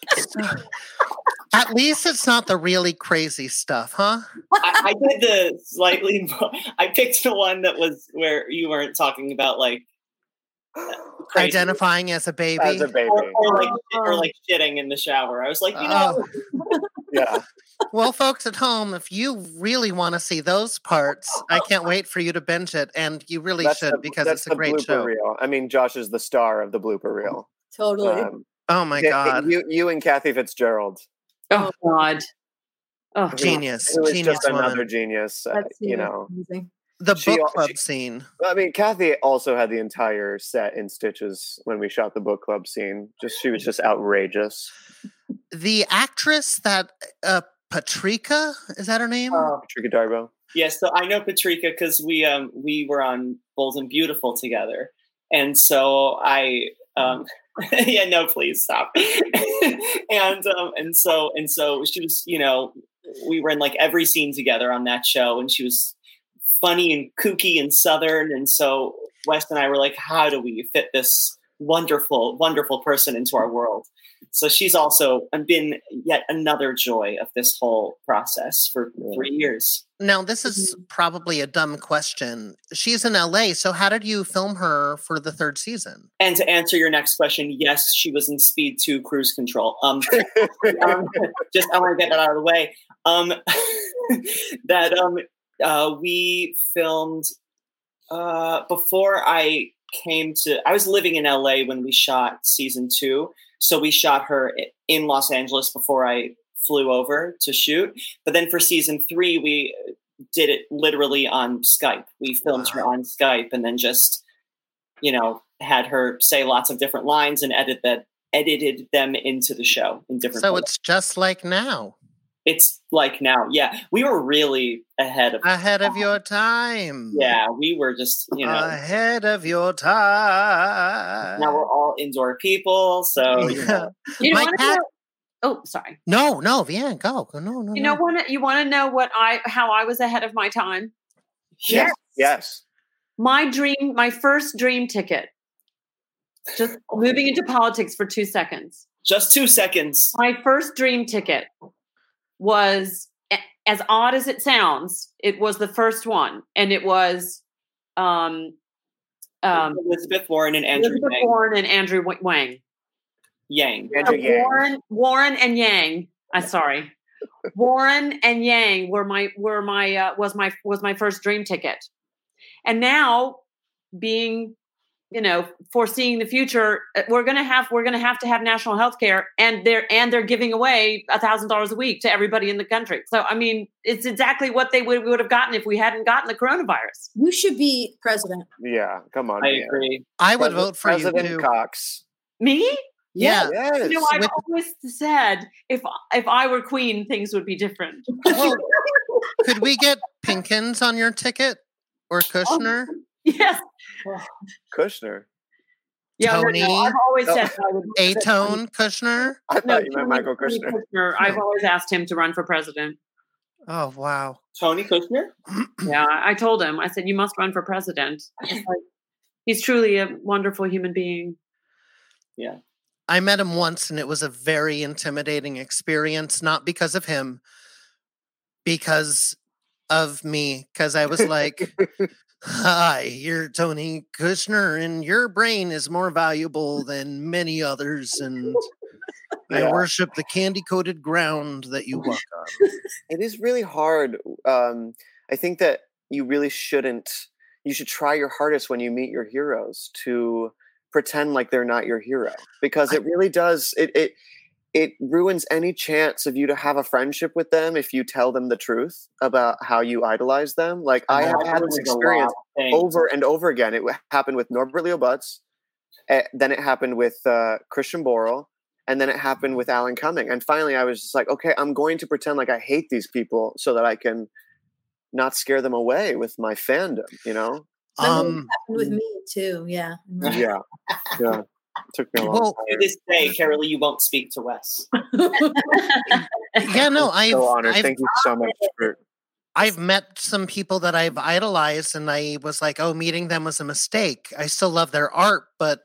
Speaker 3: At least it's not the really crazy stuff, huh?
Speaker 9: I, I did the slightly. mo- I picked the one that was where you weren't talking about like crazy.
Speaker 3: Identifying as a baby.
Speaker 7: As a baby.
Speaker 9: or, or like or like shitting in the shower. I was like, you know,
Speaker 3: Oh.
Speaker 7: Yeah.
Speaker 3: Well, folks at home, if you really want to see those parts, I can't wait for you to binge it, and you really
Speaker 7: That's
Speaker 3: should
Speaker 7: the-
Speaker 3: because
Speaker 7: that's
Speaker 3: it's a
Speaker 7: the
Speaker 3: great
Speaker 7: blooper
Speaker 3: show.
Speaker 7: reel. I mean, Josh is the star of the blooper reel.
Speaker 8: Totally.
Speaker 7: Um,
Speaker 3: Oh my
Speaker 7: yeah,
Speaker 3: god,
Speaker 7: You, you and Kathy Fitzgerald.
Speaker 10: oh God. Oh,
Speaker 7: who-
Speaker 3: genius,
Speaker 7: Who is
Speaker 3: genius
Speaker 7: just another genius. uh, you know,
Speaker 8: amazing.
Speaker 3: The
Speaker 7: she
Speaker 3: book
Speaker 7: al-
Speaker 3: club
Speaker 7: she-
Speaker 3: scene.
Speaker 7: I mean, Kathy also had the entire set in stitches when we shot the book club scene. Just she was just outrageous.
Speaker 3: The actress that uh, Patrika is that her name?
Speaker 9: Oh.
Speaker 7: Patrika Darbo.
Speaker 9: Yes, so I know Patrika because we um we were on Bold and Beautiful together, and so I um yeah no please stop. And um and so and so she was you know we were in like every scene together on that show and she was funny and kooky and southern and so Wes and I were like how do we fit this wonderful wonderful person into our world so she's also been yet another joy of this whole process for three years
Speaker 3: Now, this is probably a dumb question. She's in LA, so how did you film her for the third season?
Speaker 9: And to answer your next question, yes, she was in Speed Two Cruise Control. Um, um, just I want to get that out of the way. Um, that um, uh, we filmed uh, before I came to. I was living in LA when we shot season two, so we shot her in Los Angeles before I flew over to shoot. But then for season three, we did it literally on Skype. We filmed her on Skype, and then just you know had her say lots of different lines and edit that edited them into the show in different
Speaker 3: So
Speaker 9: ways.
Speaker 3: it's just like now,
Speaker 9: it's like now yeah we were really ahead of
Speaker 3: ahead of your time.
Speaker 9: yeah we were just you know
Speaker 3: ahead of your time.
Speaker 9: now we're all indoor people so you know.
Speaker 10: You
Speaker 3: My
Speaker 10: want to
Speaker 3: cat-
Speaker 10: know? Oh, sorry.
Speaker 3: No, no, Veanne, go. No, no,
Speaker 10: You
Speaker 3: no.
Speaker 10: know what? You want to know what I how I was ahead of my time?
Speaker 7: Yes. Yes.
Speaker 10: My dream, my first dream ticket. Just moving into politics for two seconds.
Speaker 9: Just two seconds.
Speaker 10: My first dream ticket was, as odd as it sounds, it was the first one, and it was um, um,
Speaker 9: Elizabeth Warren and Andrew
Speaker 10: Elizabeth
Speaker 9: Yang.
Speaker 10: Warren and Andrew Wa- Wang.
Speaker 9: Yang.
Speaker 10: Uh, Warren, Warren and Yang. I'm sorry. Warren and Yang were my were my uh, was my was my first dream ticket, and now being you know foreseeing the future, uh, we're gonna have we're gonna have to have national health care, and they're and they're giving away a thousand dollars a week to everybody in the country. So I mean, it's exactly what they would would have gotten if we hadn't gotten the coronavirus.
Speaker 8: You should be president.
Speaker 7: Yeah, come on.
Speaker 9: I
Speaker 7: man.
Speaker 9: agree.
Speaker 3: I would
Speaker 7: President-
Speaker 3: vote for you
Speaker 7: President
Speaker 3: too.
Speaker 7: Cox.
Speaker 10: Me?
Speaker 3: Yeah.
Speaker 10: You know, I've
Speaker 3: With-
Speaker 10: always said if if I were queen, things would be different.
Speaker 3: Well, could we get Pinkins on your ticket or Kushner?
Speaker 10: Yes.
Speaker 7: Kushner.
Speaker 10: Yeah,
Speaker 3: Tony?
Speaker 10: no, I've always
Speaker 7: Oh.
Speaker 10: said I would.
Speaker 3: A-Tone Kushner?
Speaker 7: I thought
Speaker 10: No,
Speaker 7: you meant Michael
Speaker 10: Tony
Speaker 7: Kushner.
Speaker 10: Kushner. I've always asked him to run for president.
Speaker 3: Oh wow.
Speaker 9: Tony Kushner?
Speaker 10: Yeah, I I told him. I said, "You must run for president." Like, he's truly a wonderful human being.
Speaker 9: Yeah.
Speaker 3: I met him once and it was a very intimidating experience, not because of him, because of me. Because I was like, Hi, you're Tony Kushner, and your brain is more valuable than many others. And I worship the candy coated ground that you walk on.
Speaker 7: It is really hard. Um, I think that you really shouldn't. You should try your hardest when you meet your heroes to pretend like they're not your hero because it really does. It it it ruins any chance of you to have a friendship with them if you tell them the truth about how you idolize them. Like I have had this
Speaker 9: ruins a lot
Speaker 7: experience over and over again. It happened with Norbert Leo Butz, eh, then it happened with uh, Christian Borle, and then it happened with Alan Cumming. And finally, I was just like, okay, I'm going to pretend like I hate these people so that I can not scare them away with my fandom. You know?
Speaker 3: Um,
Speaker 8: happened with me too. Yeah.
Speaker 7: Yeah, yeah. Took me a long
Speaker 3: Well,
Speaker 9: To
Speaker 7: time.
Speaker 9: this day, Carolee, you won't speak to Wes.
Speaker 3: yeah, no, I've,
Speaker 7: so honored.
Speaker 3: I've
Speaker 7: Thank you so much for.
Speaker 3: I've met some people that I've idolized, and I was like, oh, meeting them was a mistake. I still love their art, but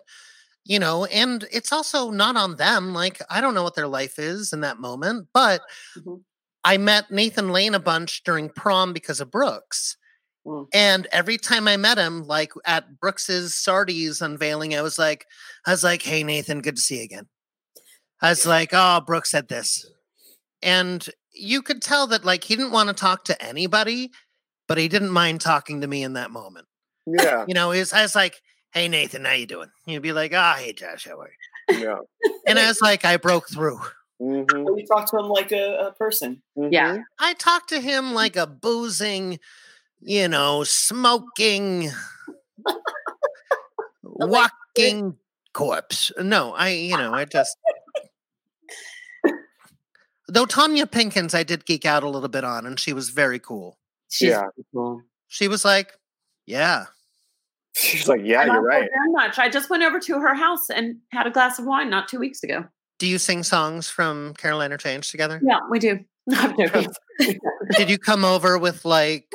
Speaker 3: you know, and it's also not on them. Like, I don't know what their life is in that moment, but
Speaker 9: Mhm.
Speaker 3: I met Nathan Lane a bunch during prom because of Brooks.
Speaker 9: Mm.
Speaker 3: And every time I met him, like at Brooks's Sardi's unveiling, I was like, I was like, hey, Nathan, good to see you again. I was like, oh, Brooks said this. And you could tell that like he didn't want to talk to anybody, but he didn't mind talking to me in that moment.
Speaker 7: Yeah,
Speaker 3: You know, he was, I was like, hey, Nathan, how you doing? He'd be like, ah, hey, Josh, how are you?
Speaker 7: yeah.
Speaker 3: And I was like, I broke through.
Speaker 7: hmm
Speaker 9: Well, you talk to him like a, a person.
Speaker 10: Yeah.
Speaker 3: I talked to him like a boozing, you know, smoking, walking corpse. No, I, you know, I just. Though Tonya Pinkins, I did geek out a little bit on, and she was very cool.
Speaker 10: She's
Speaker 7: Yeah.
Speaker 10: cool.
Speaker 3: She was like, "Yeah,
Speaker 7: She's like, yeah,
Speaker 10: I
Speaker 7: you're right.
Speaker 10: very much. I just went over to her house and had a glass of wine not two weeks ago.
Speaker 3: do you sing songs from Caroline or Change together?
Speaker 10: Yeah, we do. I'm joking.
Speaker 3: Did you come over with like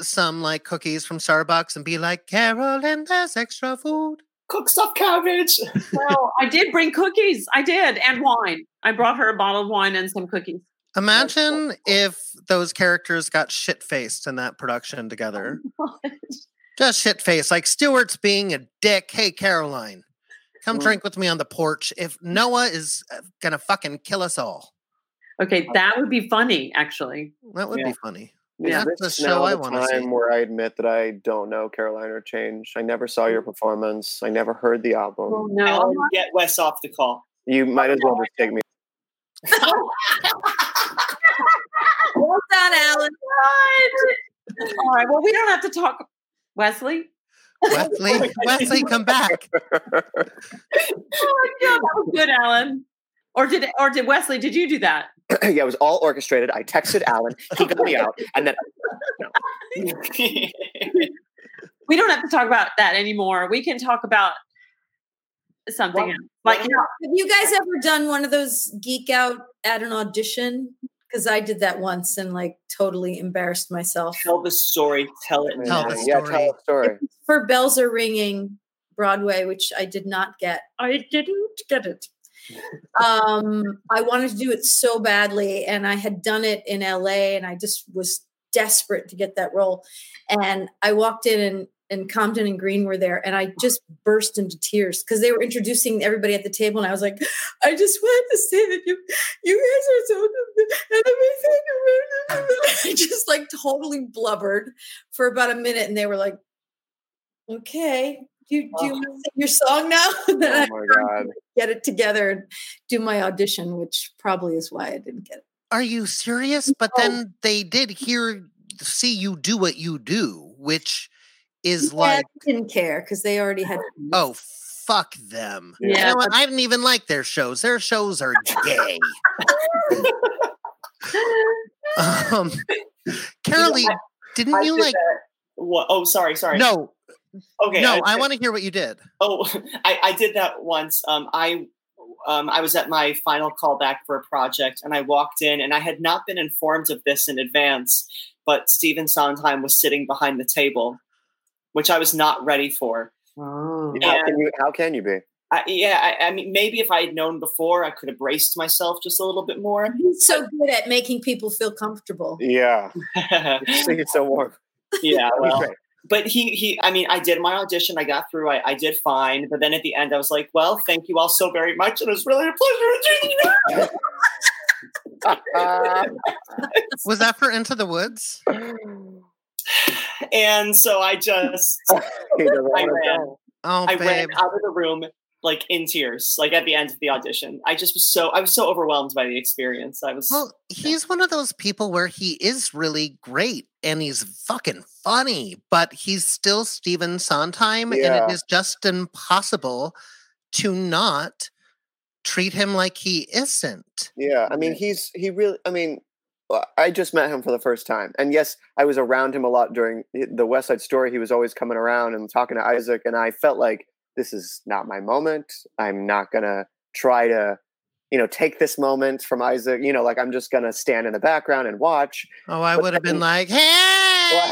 Speaker 3: some like cookies from Starbucks and be like, Carolyn, there's extra food?
Speaker 9: Cook stuffed cabbage.
Speaker 10: well, I did bring cookies. I did, and wine. I brought her a bottle of wine and some cookies.
Speaker 3: Imagine if those characters got shit faced in that production together. Just shit faced, like Stewart's being a dick. Hey, Caroline, come
Speaker 10: Mm.
Speaker 3: drink with me on the porch. If Noah is uh, gonna fucking kill us all,
Speaker 10: Okay, that would be funny, actually.
Speaker 3: that would
Speaker 9: Yeah.
Speaker 3: be funny.
Speaker 10: Yeah.
Speaker 7: Is
Speaker 3: That's the
Speaker 7: this
Speaker 3: show
Speaker 7: now
Speaker 3: I
Speaker 7: the
Speaker 3: want to see.
Speaker 7: time where I admit that I don't know Caroline or Change? I never saw
Speaker 3: Mm.
Speaker 7: your performance. I never heard the album.
Speaker 10: Oh, no.
Speaker 9: Alan, get Wes off the call.
Speaker 7: You might as well just take me.
Speaker 8: Well done, Alan.
Speaker 10: What? All right. Well, we don't have to talk. Wesley?
Speaker 3: Wesley, Wesley, come back.
Speaker 10: Oh my God, that was good, Alan. Or did or did Wesley? Did you do that?
Speaker 7: yeah, it was all orchestrated. I texted Alan. He got me out, and then
Speaker 10: We don't have to talk about that anymore. We can talk about something
Speaker 9: What-
Speaker 10: else. Like
Speaker 8: Have you guys ever done one of those geek out at an audition because I did that once and like totally embarrassed myself.
Speaker 9: Tell the story. Tell it
Speaker 7: Tell
Speaker 9: now.
Speaker 7: the Yeah, tell story. the story.
Speaker 8: For Bells Are Ringing Broadway, which I did not get. I didn't get it. Um, I wanted to do it so badly, and I had done it in LA, and I just was desperate to get that role. And I walked in and and Comden and Green were there, and I just burst into tears because they were introducing everybody at the table, and I was like, "I just wanted to say that you, you guys are so amazing." I just like totally blubbered for about a minute, and they were like, "Okay, do you, do you want to sing your song now?"
Speaker 7: Oh my God.
Speaker 8: get it together and do my audition, which probably is why I didn't get it.
Speaker 3: Are you serious? But then they did hear, see you do what you do, which is
Speaker 8: Yeah,
Speaker 3: like,
Speaker 8: I didn't care because they already had.
Speaker 3: oh, fuck them. You
Speaker 8: Yeah.
Speaker 3: know what? I didn't even like their shows. Their shows are gay. um, Carolee, didn't
Speaker 9: I
Speaker 3: you
Speaker 9: did
Speaker 3: like?
Speaker 9: that- What? Oh, sorry, sorry.
Speaker 3: No.
Speaker 9: Okay.
Speaker 3: No, I want to hear what you did.
Speaker 9: Oh, I, I did that once. Um, I um, I was at my final callback for a project, and I walked in, and I had not been informed of this in advance. But Stephen Sondheim was sitting behind the table, which I was not ready for.
Speaker 7: How can you? How can you be?
Speaker 9: I, yeah, I, I mean, maybe if I had known before, I could have braced myself just a little bit more.
Speaker 8: He's so good at making people feel comfortable.
Speaker 7: Yeah. See, it's so warm.
Speaker 9: yeah, well,
Speaker 7: great.
Speaker 9: But he he I mean I did my audition I got through I, I did fine but then at the end I was like well thank you all so very much and it was really a pleasure to
Speaker 3: Was that for Into the Woods?
Speaker 9: and so I just I ran.
Speaker 3: Oh,
Speaker 9: I ran out of the room like in tears like at the end of the audition I just was so I was so overwhelmed by the experience I was
Speaker 3: Well, he's one of those people where he is really great and he's fucking funny, but he's still Stephen Sondheim, and it is just impossible to not treat him like he isn't.
Speaker 7: Yeah, I mean, he's he really. I mean, uh, I just met him for the first time, and yes, I was around him a lot during the West Side Story. He was always coming around and talking to Isaac, and I felt like this is not my moment. I'm not gonna try to, you know, take this moment from Isaac. You know, like I'm just gonna stand in the background and watch.
Speaker 3: Oh, I would have been like, hey, oh,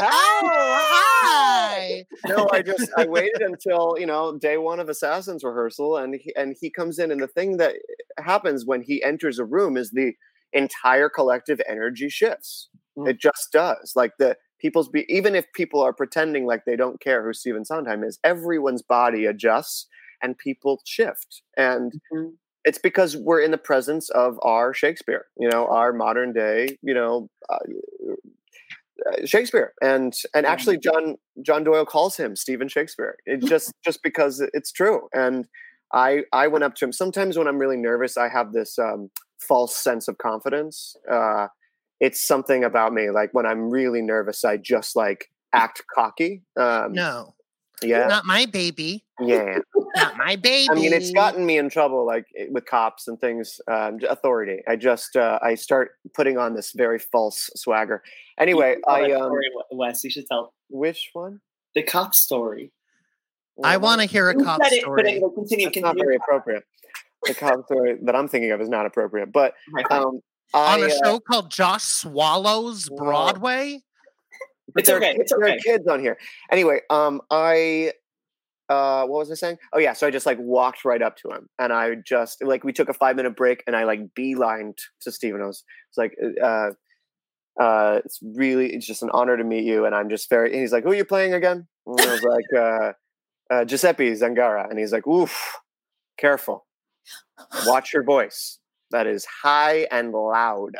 Speaker 3: hi.
Speaker 7: no, I just I waited until you know day one of Assassins rehearsal, and he, and he comes in, and the thing that happens when he enters a room is the entire collective energy shifts. Mm. It just does. Like the people's be even if people are pretending like they don't care who Stephen Sondheim is, everyone's body adjusts and people shift, and it's because we're in the presence of our Shakespeare. You know, our modern day. You know. Uh, uh, Shakespeare and and actually John John Doyle calls him Stephen Shakespeare. It just just because it's true. And I I went up to him. Sometimes when I'm really nervous, I have this um, false sense of confidence. Uh, it's something about me. Like when I'm really nervous, I just like act cocky. Um,
Speaker 3: No,
Speaker 7: yeah,
Speaker 3: not my baby.
Speaker 7: yeah.
Speaker 3: Not my baby.
Speaker 7: I mean, it's gotten me in trouble, like eh, with cops and things. Um, authority. I just uh, I start putting on this very false swagger. Anyway, I
Speaker 9: that
Speaker 7: um,
Speaker 9: story, Wes you should tell
Speaker 7: which one?
Speaker 9: the cop story
Speaker 3: I want to hear a
Speaker 9: You
Speaker 3: cop
Speaker 9: said it, but
Speaker 3: story.
Speaker 9: anyway, continue
Speaker 7: It's not
Speaker 9: continue
Speaker 7: very appropriate. The cop story that I'm thinking of is not appropriate. But um,
Speaker 3: On
Speaker 7: I,
Speaker 3: a
Speaker 7: uh,
Speaker 3: show called Josh Swallows Broadway.
Speaker 9: It's
Speaker 7: there are
Speaker 9: okay, it's
Speaker 7: there are kids on here. Anyway, um, I uh, what was I saying? Oh yeah, so I just like walked right up to him, and I just like we took a five minute break, and I like beelined to Steven. I was, was like, uh, uh, it's really it's just an honor to meet you, and I'm just very. And he's like, who are you playing again? And I was like, uh, uh, Giuseppe Zangara, and he's like, oof, careful, watch your voice. That is high and loud.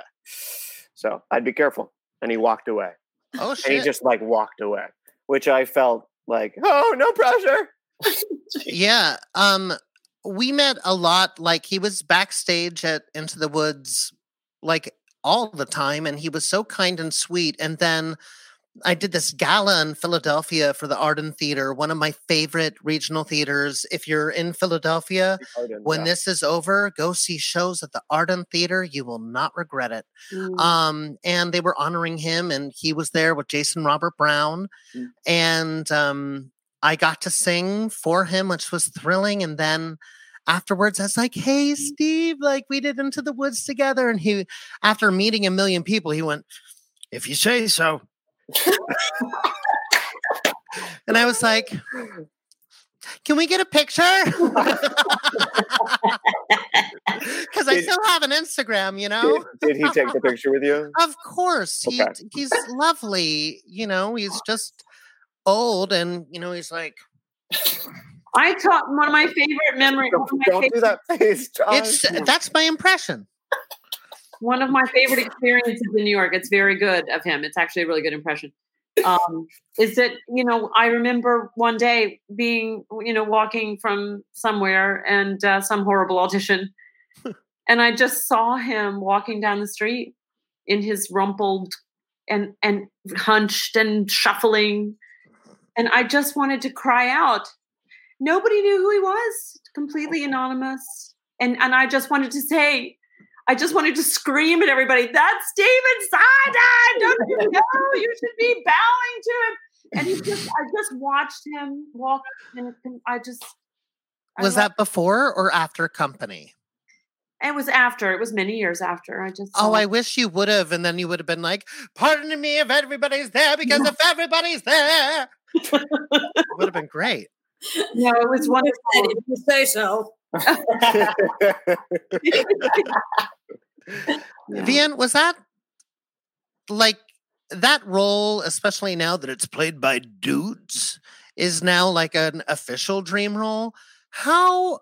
Speaker 7: So I'd be careful. And he walked away
Speaker 3: Oh shit.
Speaker 7: and he just like walked away, which I felt like, oh, no pressure.
Speaker 3: yeah. Um, we met a lot. Like he was backstage at Into the Woods, like all the time, and he was so kind and sweet. And then I did this gala in Philadelphia for the Arden Theater, one of my favorite regional theaters. If you're in Philadelphia,
Speaker 7: Arden,
Speaker 3: when
Speaker 7: yeah.
Speaker 3: this is over, go see shows at the Arden Theater. You will not regret it.
Speaker 7: Mm.
Speaker 3: Um, and they were honoring him, and he was there with Jason Robert Brown.
Speaker 7: Mm.
Speaker 3: And um, I got to sing for him, which was thrilling. And then afterwards, I was like, "Hey, Steve, like we did Into the Woods together." And he, after meeting a million people, he went, "If you say so." And I was like, "Can we get a picture?" Because I still have an Instagram, you know.
Speaker 7: Did, did he take the picture with you?
Speaker 3: Of course, he he's lovely. You know, he's just old, and you know, he's like
Speaker 10: I taught one of my favorite memories. One of my
Speaker 7: Don't do that face, Josh.
Speaker 3: it's that's my impression.
Speaker 10: One of my favorite experiences in New York. It's very good of him. It's actually a really good impression. Um, is that you know I remember one day being you know walking from somewhere and uh, some horrible audition, and I just saw him walking down the street in his rumpled and and hunched and shuffling, and I just wanted to cry out. Nobody knew who he was, completely anonymous, and and I just wanted to say, I just wanted to scream at everybody, that's David Simon! Don't you know? You should be bowing to him. And he just, I just watched him walk, and I just, I
Speaker 3: Was that before or after company?
Speaker 10: It was after. It was many years after. I just.
Speaker 3: Oh, I wish you would have, and then you would have been like, "Pardon me if everybody's there, because if everybody's there, it would have been great."
Speaker 10: No, it was wonderful.
Speaker 8: If you say so.
Speaker 3: Veanne, was that like that role, especially now that it's played by dudes, is now like an official dream role? How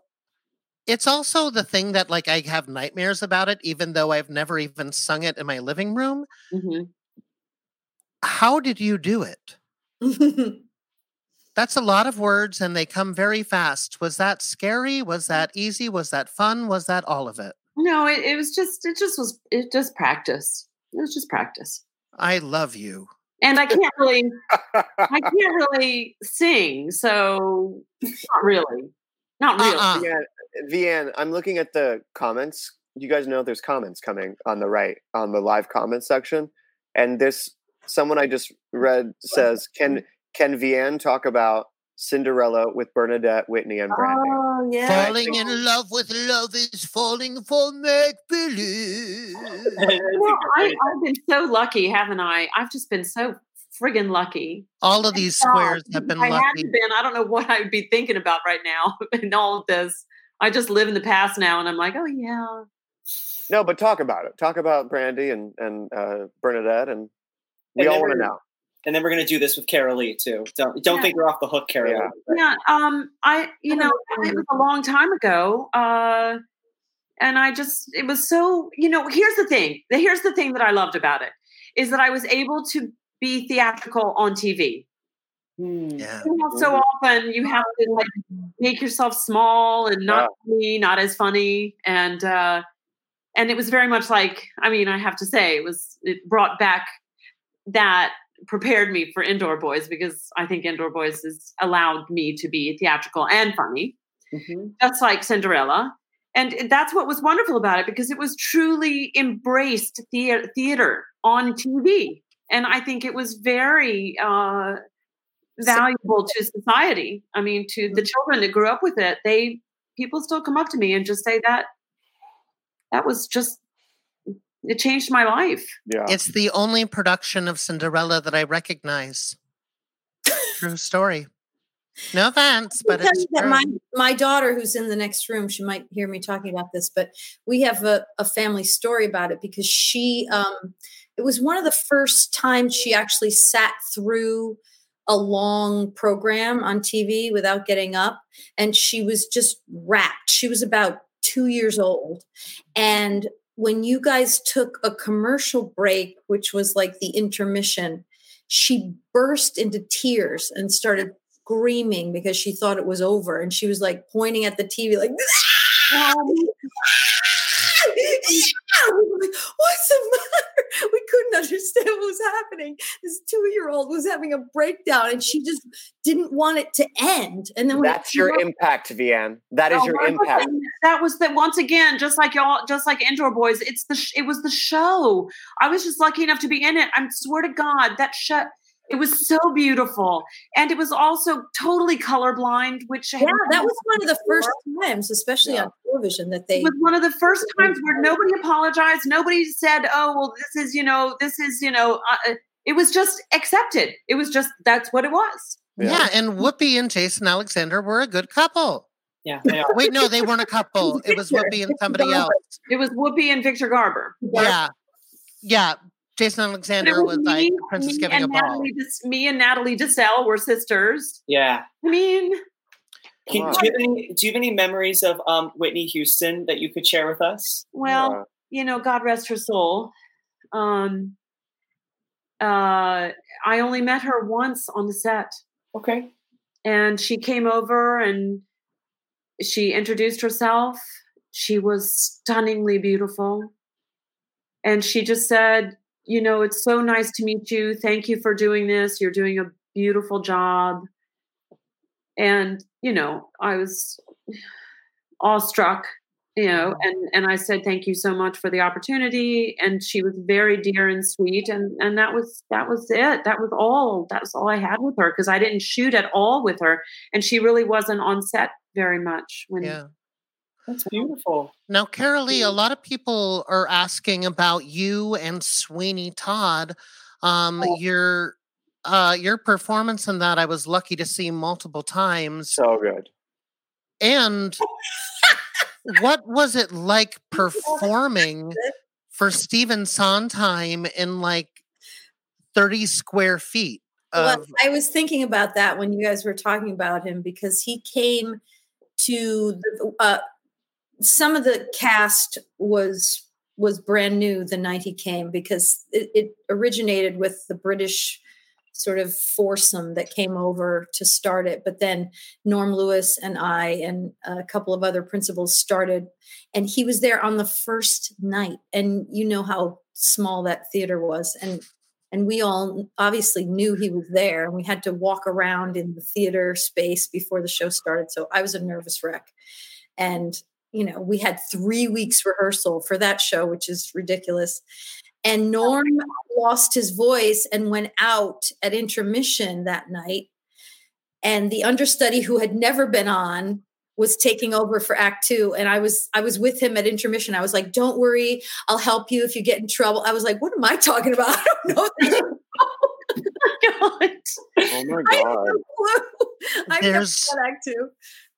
Speaker 3: it's also the thing that like I have nightmares about it, even though I've never even sung it in my living room.
Speaker 10: Mhm.
Speaker 3: How did you do it? That's a lot of words and they come very fast. Was that scary? Was that easy? Was that fun? Was that all of it?
Speaker 10: No, it, it was just, it just was, it just practice. It was just practice.
Speaker 3: I love you.
Speaker 10: And I can't really, I can't really sing. So not really. Not really.
Speaker 3: Uh-uh.
Speaker 7: Veanne, Veanne, I'm looking at the comments. You guys know there's comments coming on the right on the live comments section, and this someone I just read says, "Can can Veanne talk about Cinderella with Bernadette, Whitney, and Brandy?"
Speaker 10: Oh, yeah.
Speaker 3: Falling in love with love is falling for make believe.
Speaker 10: Well, I, I've been so lucky, haven't I? I've just been so friggin' lucky.
Speaker 3: All of these
Speaker 10: God,
Speaker 3: squares have been
Speaker 10: if I
Speaker 3: lucky.
Speaker 10: hadn't been, I don't know what I would be thinking about right now in all of this. I just live in the past now, and I'm like, oh yeah.
Speaker 7: No, but talk about it. Talk about Brandy and and uh, Bernadette, and we
Speaker 9: And
Speaker 7: all want to know.
Speaker 9: And then we're going to do this with Carolee too. Don't don't
Speaker 10: Yeah.
Speaker 9: think you're off the hook, Carol.
Speaker 7: Yeah.
Speaker 9: Lee.
Speaker 10: Yeah, um, I you know it was a long time ago, uh, and I just it was so you know. Here's the thing. Here's the thing that I loved about it is that I was able to be theatrical on TV.
Speaker 3: Yeah.
Speaker 10: You know, so often you have to like make yourself small and not funny, not as funny, and uh, and it was very much like I mean I have to say it was it brought back that prepared me for Indoor Boys because I think Indoor Boys has allowed me to be theatrical and funny, just like Cinderella. And that's what was wonderful about it because it was truly embraced thea- theater on TV. And I think it was very uh, valuable to society. I mean, to the children that grew up with it, they people still come up to me and just say that that was just it changed my life.
Speaker 7: Yeah.
Speaker 3: It's the only production of Cinderella that I recognize. True story. No offense, but it's true.
Speaker 8: my my daughter who's in the next room she might hear me talking about this but we have a, a family story about it because she um it was one of the first times she actually sat through a long program on tv without getting up and she was just wrapped she was about two years old and when you guys took a commercial break which was like the intermission she burst into tears and started screaming because she thought it was over. And she was like pointing at the TV like um, What's the matter? We couldn't understand what was happening. This two-year-old was having a breakdown, and she just didn't want it to end. And then
Speaker 7: That's your
Speaker 8: up-
Speaker 7: impact, Veanne. That is
Speaker 10: Oh,
Speaker 7: your impact.
Speaker 10: That was that once again, just like y'all, just like Indoor Boys. It's the sh- it was the show. I was just lucky enough to be in it. I swear to God, that show. It was so beautiful, and it was also totally colorblind, which
Speaker 8: Yeah, that was one of the first times, especially on television, that they
Speaker 10: it was one of the first times where nobody apologized. Nobody said, "Oh, well, this is you know, this is you know." Uh, it was just accepted. It was just that's what it was.
Speaker 3: Yeah. and Whoopi and Jason Alexander were a good couple.
Speaker 9: Yeah.
Speaker 3: Wait, no, they weren't a couple. It was Whoopi and somebody else.
Speaker 10: It was Whoopi and Victor Garber.
Speaker 3: Yeah. Yeah. Jason
Speaker 10: But it
Speaker 3: Alexander was like Princess
Speaker 10: me
Speaker 3: giving a
Speaker 10: and
Speaker 3: ball.
Speaker 10: Natalie, Des- me and Natalie Desselle were sisters.
Speaker 9: Yeah.
Speaker 10: I mean,
Speaker 9: Can, do, you have any, do you have any memories of um, Whitney Houston that you could share with us?
Speaker 10: well, you know, God rest her soul. Um, uh, I only met her once on the set.
Speaker 9: Okay.
Speaker 10: And she came over and she introduced herself. She was stunningly beautiful. And she just said, You know, it's so nice to meet you. Thank you for doing this. You're doing a beautiful job. And, you know, I was awestruck, you know, mm-hmm. and, and I said, Thank you so much for the opportunity. And she was very dear and sweet. And and that was that was it. That was all. That was all I had with her because I didn't shoot at all with her. And she really wasn't on set very much when
Speaker 3: Yeah.
Speaker 9: That's beautiful.
Speaker 3: Now, Carolee, a lot of people are asking about you and Sweeney Todd. Um,
Speaker 7: Oh.
Speaker 3: your uh, your performance in that, I was lucky to see multiple times.
Speaker 7: So good.
Speaker 3: And what was it like performing for Stephen Sondheim in like 30 square feet
Speaker 8: Well, I was thinking about that when you guys were talking about him because he came to the, uh, some of the cast was was brand new the night he came because it, it originated with the British sort of foursome that came over to start it. But then Norm Lewis and I and a couple of other principals started, and he was there on the first night. And you know how small that theater was, and and we all obviously knew he was there and we had to walk around in the theater space before the show started so i was a nervous wreck and you know we had three weeks rehearsal for that show which is ridiculous and oh, norm lost his voice and went out at intermission that night and the understudy who had never been on was taking over for act two and i was i was with him at intermission i was like don't worry i'll help you if you get in trouble i was like what am i talking about i don't know.
Speaker 7: Oh my
Speaker 8: I have
Speaker 7: god.
Speaker 8: no clue. I never
Speaker 3: There's-
Speaker 8: act two,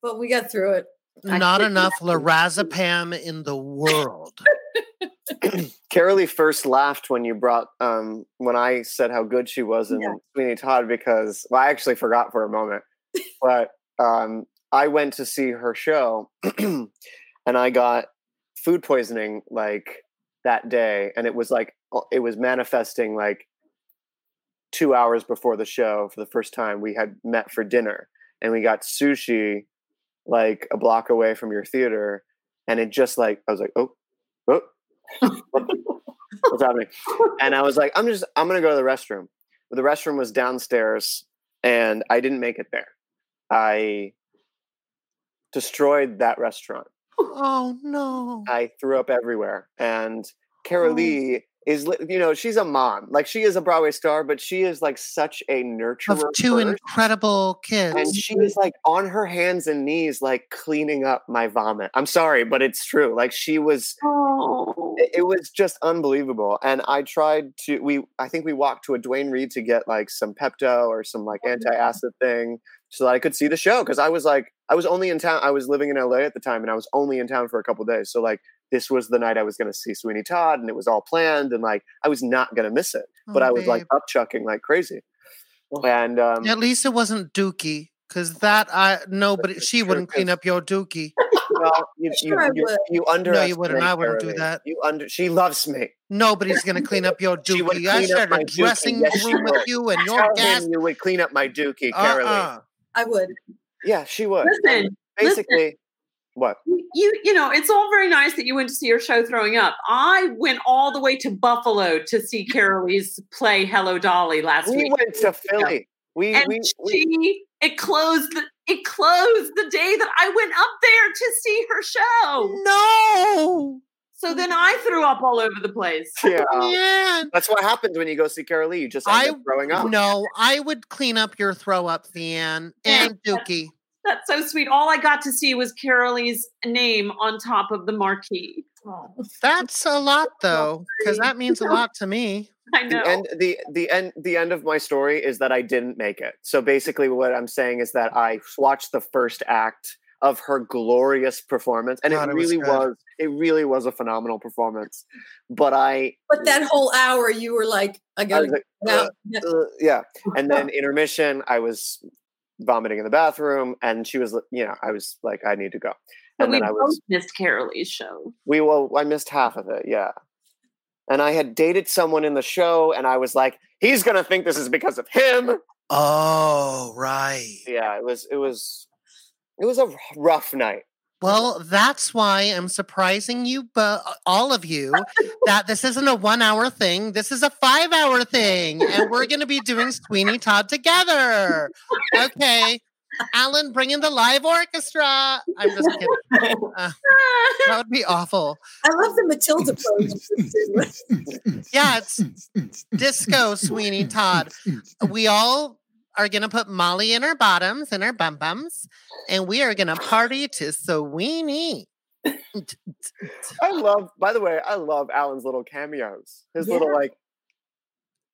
Speaker 8: but we got through it. I
Speaker 3: not enough lorazepam in the world.
Speaker 7: Carolee first laughed when you brought um when I said how good she was in
Speaker 8: Yeah.
Speaker 7: Sweeney Todd because well, I actually forgot for a moment. But um I went to see her show and I got food poisoning like that day and it was like it was manifesting like 2 hours before the show for the first time we had met for dinner and we got sushi like a block away from your theater and it just like I was like oh oh what's happening? And I was like, I'm just, I'm gonna go to the restroom. But the restroom was downstairs, and I didn't make it there. I destroyed that restaurant.
Speaker 3: Oh no.
Speaker 7: I threw up everywhere. And
Speaker 3: Oh.
Speaker 7: Carolee is, you know, she's a mom. Like she is a Broadway star, but she is like such a nurturer.
Speaker 3: Of two
Speaker 7: first.
Speaker 3: incredible kids.
Speaker 7: And she is like on her hands and knees, like cleaning up my vomit. I'm sorry, but it's true. Like she was,
Speaker 10: Oh.
Speaker 7: it, it was just unbelievable. And I tried to, we, I think we walked to a Duane Reade to get like some Pepto or some like oh, anti acid thing so that I could see the show. Cause I was like, I was only in town. I was living in LA at the time and I was only in town for a couple days. So like, this was the night I was going to see Sweeney Todd and it was all planned and like I was not going to miss it. But
Speaker 3: Oh,
Speaker 7: I was like
Speaker 3: babe.
Speaker 7: upchucking like crazy. And um,
Speaker 3: At least it wasn't Dookie, because that I nobody she wouldn't clean up your Dookie.
Speaker 7: well, you, you,
Speaker 8: Sure I
Speaker 7: you,
Speaker 8: would.
Speaker 7: you
Speaker 3: No, you wouldn't. I wouldn't do
Speaker 7: Carolee.
Speaker 3: that.
Speaker 7: You under. She loves me.
Speaker 3: Nobody's gonna clean up your
Speaker 7: She would
Speaker 3: Dookie. I
Speaker 7: clean up
Speaker 3: shared
Speaker 7: my
Speaker 3: a
Speaker 7: Dookie.
Speaker 3: dressing
Speaker 7: Yes, she
Speaker 3: room with
Speaker 7: would.
Speaker 3: you and your
Speaker 7: Tell
Speaker 3: gas.
Speaker 7: him you would clean up my Dookie, Carolee.
Speaker 3: Uh-uh.
Speaker 8: I would.
Speaker 7: Yeah, she would.
Speaker 10: Listen,
Speaker 7: Basically, what?
Speaker 10: you you know it's all very nice that you went to see your show throwing up i went all the way to buffalo to see carolee's play hello dolly last
Speaker 7: We
Speaker 10: week We
Speaker 7: went to Philly. We
Speaker 10: and
Speaker 7: we,
Speaker 10: she
Speaker 7: we
Speaker 10: it closed the, it closed the day that i went up there to see her show
Speaker 3: No.
Speaker 10: So then I threw up all over the place.
Speaker 7: Yeah.
Speaker 3: Yeah.
Speaker 7: That's what happens when you go see Carolee. You just end
Speaker 3: I
Speaker 7: up throwing up.
Speaker 3: no, I would clean up your throw up, Veanne and Dookie.
Speaker 10: That's so sweet. All I got to see was Carolee's name on top of the marquee.
Speaker 3: That's a lot though, because that means a lot to me.
Speaker 10: I know.
Speaker 7: The end, the the end, the end of my story is that I didn't make it. So basically, what I'm saying is that I watched the first act of her glorious performance, and
Speaker 3: God,
Speaker 7: it
Speaker 3: it was
Speaker 7: really
Speaker 3: good.
Speaker 7: was, it really was a phenomenal performance. But I,
Speaker 8: But that whole hour, you were like, I
Speaker 7: I
Speaker 8: gotta
Speaker 7: was like, uh,
Speaker 8: Yeah.
Speaker 7: uh, yeah, and then intermission, I was vomiting in the bathroom, and she was, you know, I was like, I need to go,
Speaker 10: But
Speaker 7: and
Speaker 10: we
Speaker 7: then I
Speaker 10: both
Speaker 7: was,
Speaker 10: missed Carolee's show.
Speaker 7: we well, I missed half of it, yeah. And I had dated someone in the show, and I was like, he's gonna think this is because of him.
Speaker 3: Oh, right.
Speaker 7: Yeah, it was, it was, it was a rough night.
Speaker 3: Well, that's why I'm surprising you, but all of you, that this isn't a one hour thing. This is a five hour thing. And we're going to be doing Sweeney Todd together. Okay. Alan, bring in the live orchestra. I'm just kidding. Uh, that would be awful.
Speaker 8: I love the Matilda pose.
Speaker 3: Yeah, it's disco Sweeney Todd. We all are going to put Molly in our bottoms and our bum bums, and we are going to party to Sweeney.
Speaker 7: I love, by the way, I love Alan's little cameos. His little like,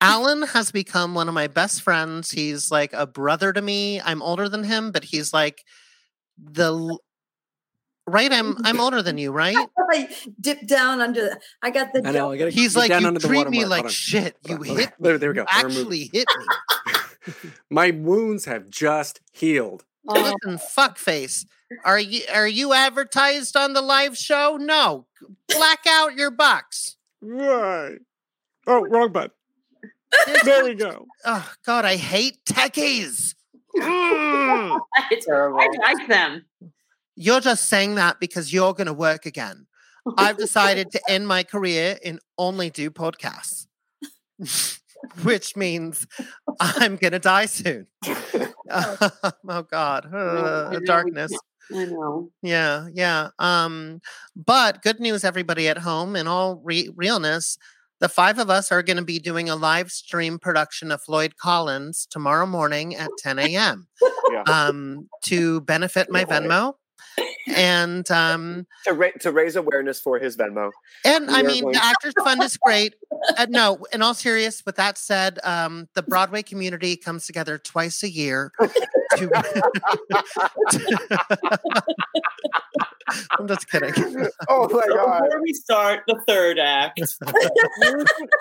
Speaker 3: Alan has become one of my best friends. He's like a brother to me. I'm older than him, but he's like the right. I'm I'm older than you, right?
Speaker 8: I dipped down under. The, I got the.
Speaker 4: I know. I gotta
Speaker 3: He's
Speaker 4: get
Speaker 3: like
Speaker 4: down
Speaker 3: you
Speaker 4: under the
Speaker 3: treat me like
Speaker 4: Hold on.
Speaker 3: shit. You
Speaker 4: Hold
Speaker 3: hit
Speaker 4: on. There, there we go. I
Speaker 3: Actually hit me.
Speaker 4: My wounds have just healed.
Speaker 3: Listen, fuckface. Are you are you advertised on the live show? No. Black out your box.
Speaker 4: Right. Oh, wrong button. There we go.
Speaker 3: Oh God, I hate techies.
Speaker 4: Mm.
Speaker 10: It's, I like them.
Speaker 3: You're just saying that because you're going to work again. I've decided to end my career and only do podcasts, which means I'm going to die soon. oh God, uh,
Speaker 10: know,
Speaker 3: darkness.
Speaker 10: I know.
Speaker 3: Yeah, yeah. Um, but good news, everybody at home. In all re- realness, the five of us are going to be doing a live stream production of Floyd Collins tomorrow morning at 10 a.m.
Speaker 7: Yeah.
Speaker 3: Um, to benefit my Venmo, and um,
Speaker 7: to, ra- to raise awareness for his Venmo.
Speaker 3: and I
Speaker 7: We are
Speaker 3: mean
Speaker 7: going-
Speaker 3: the Actors Fund is great. Uh, no, in all serious, with that said, um, the Broadway community comes together twice a year. To I'm just kidding.
Speaker 7: oh my god!
Speaker 9: Before we start the third act,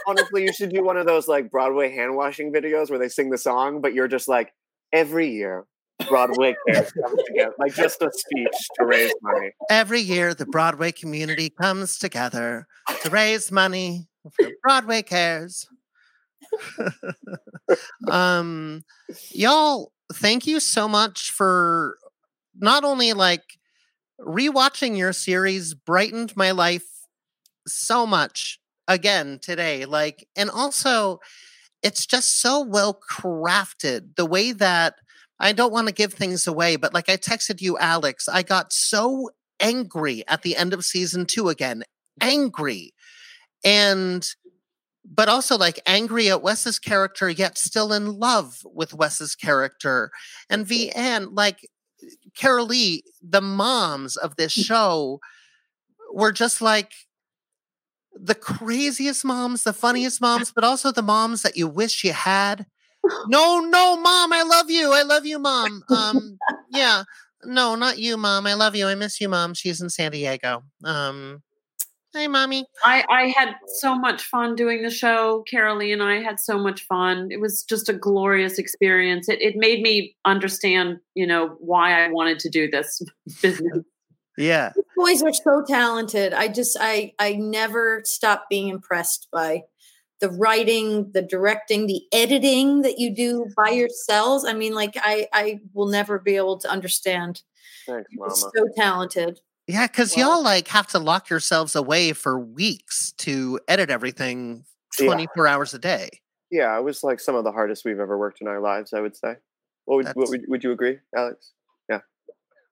Speaker 7: Honestly, you should do one of those like Broadway hand washing videos where they sing the song, but you're just like every year Broadway cares comes together, like just a speech to raise money.
Speaker 3: Every year, the Broadway community comes together to raise money for Broadway Cares. um, y'all, thank you so much for not only like rewatching your series brightened my life so much again today. Like, and also, it's just so well crafted the way that I don't want to give things away, but like I texted you, Alex, I got so angry at the end of season two again, angry. And, but also like angry at Wes's character, yet still in love with Wes's character. And Veanne, like Carolee, the moms of this mm. show were just like the craziest moms, the funniest moms, but also the moms that you wish you had. No, no, mom, I love you. I love you, mom. Um, yeah. No, not you, mom. I love you. I miss you, mom. She's in San Diego. Um, hi, mommy.
Speaker 10: I, I had so much fun doing the show. Carolee and I had so much fun. It was just a glorious experience. It, it made me understand, you know, why I wanted to do this business.
Speaker 3: Yeah.
Speaker 8: These boys are so talented. I just I I never stop being impressed by the writing, the directing, the editing that you do by yourselves. I mean, like I I will never be able to understand.
Speaker 7: Thanks,
Speaker 8: You're
Speaker 7: Mama.
Speaker 8: so talented.
Speaker 3: Yeah, because y'all like have to lock yourselves away for weeks to edit everything
Speaker 7: Yeah.
Speaker 3: 24 hours a day.
Speaker 7: Yeah, it was like some of the hardest we've ever worked in our lives. I would say. What would, what would, would you agree, Alex? Yeah.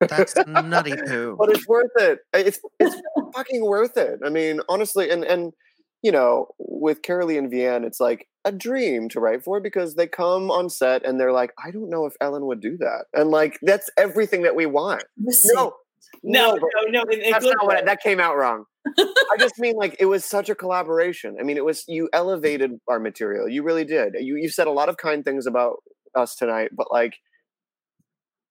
Speaker 3: That's nutty poo.
Speaker 7: but it's worth it. It's it's fucking worth it. I mean, honestly, and and you know, with Carolee and Vianne, it's like a dream to write for because they come on set and they're like, I don't know if Ellen would do that, and like that's everything that we want. No,
Speaker 9: No, no, no. In, in
Speaker 7: that's not what that came out wrong. I just mean like it was such a collaboration. I mean, it was you elevated our material. You really did. You you said a lot of kind things about us tonight, but like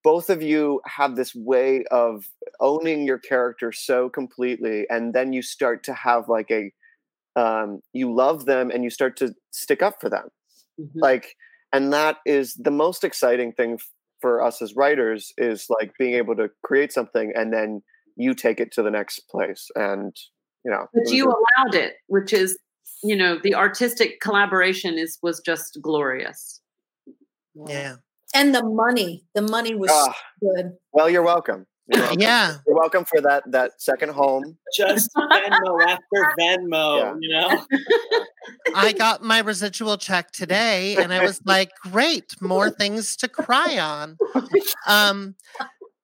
Speaker 7: both of you have this way of owning your character so completely and then you start to have like a um you love them and you start to stick up for them like and that is the most exciting thing f- for us as writers is like being able to create something and then you take it to the next place and you know
Speaker 10: but you
Speaker 7: a-
Speaker 10: allowed it which is you know the artistic collaboration is was just glorious
Speaker 3: Yeah.
Speaker 8: And the money, the money was
Speaker 7: Ah.
Speaker 8: good.
Speaker 7: well you're welcome You're welcome.
Speaker 3: Yeah.
Speaker 7: you're welcome for that that second home
Speaker 9: Just Venmo after Venmo,
Speaker 7: Yeah.
Speaker 9: you know?
Speaker 3: I got my residual check today and I was like, great, more things to cry on. Um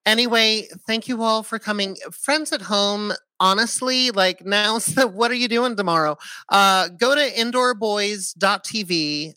Speaker 3: anyway, thank you all for coming. Friends at home, honestly, like now the what are you doing tomorrow? Uh go to indoorboys.tv.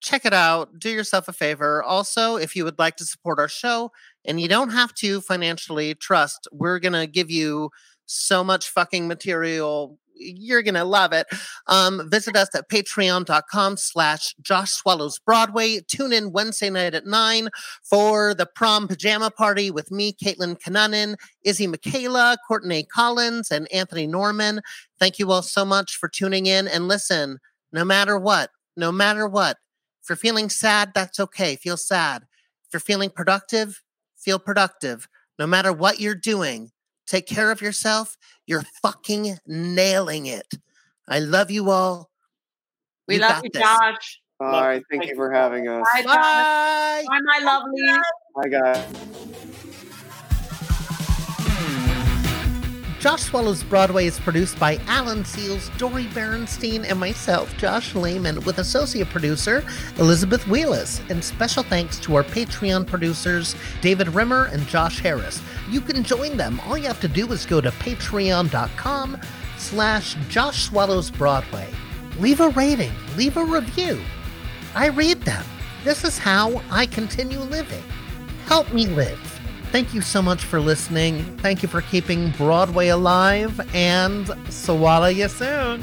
Speaker 3: Check it out. Do yourself a favor. Also, if you would like to support our show, and you don't have to financially, trust, we're going to give you so much fucking material. You're going to love it. Um, visit us at patreon.com slash Josh Swallows Broadway. Tune in Wednesday night at 9 for the prom pajama party with me, Caitlin Kinnunen, Izzy McCalla, Courtney Collins, and Anthony Norman. Thank you all so much for tuning in. And listen, no matter what, no matter what, if you're feeling sad, that's okay. Feel sad. If you're feeling productive, feel productive. No matter what you're doing, take care of yourself. You're fucking nailing it. I love you all.
Speaker 10: we
Speaker 3: You
Speaker 10: love you
Speaker 3: this.
Speaker 10: josh
Speaker 7: all right thank you for having us
Speaker 10: bye Josh. bye my lovely
Speaker 7: bye guys
Speaker 3: Josh Swallows Broadway is produced by Alan Seales, Dori Berinstein, and myself, Josh Lamon, with associate producer Elizabeth Wheelis. And special thanks to our Patreon producers, David Rimmer and Josh Harris. You can join them. All you have to do is go to patreon.com slash Josh Swallows Broadway. Leave a rating, leave a review. I read them. This is how I continue living. Help me live. Thank you so much for listening. Thank you for keeping Broadway alive, and swallow you soon.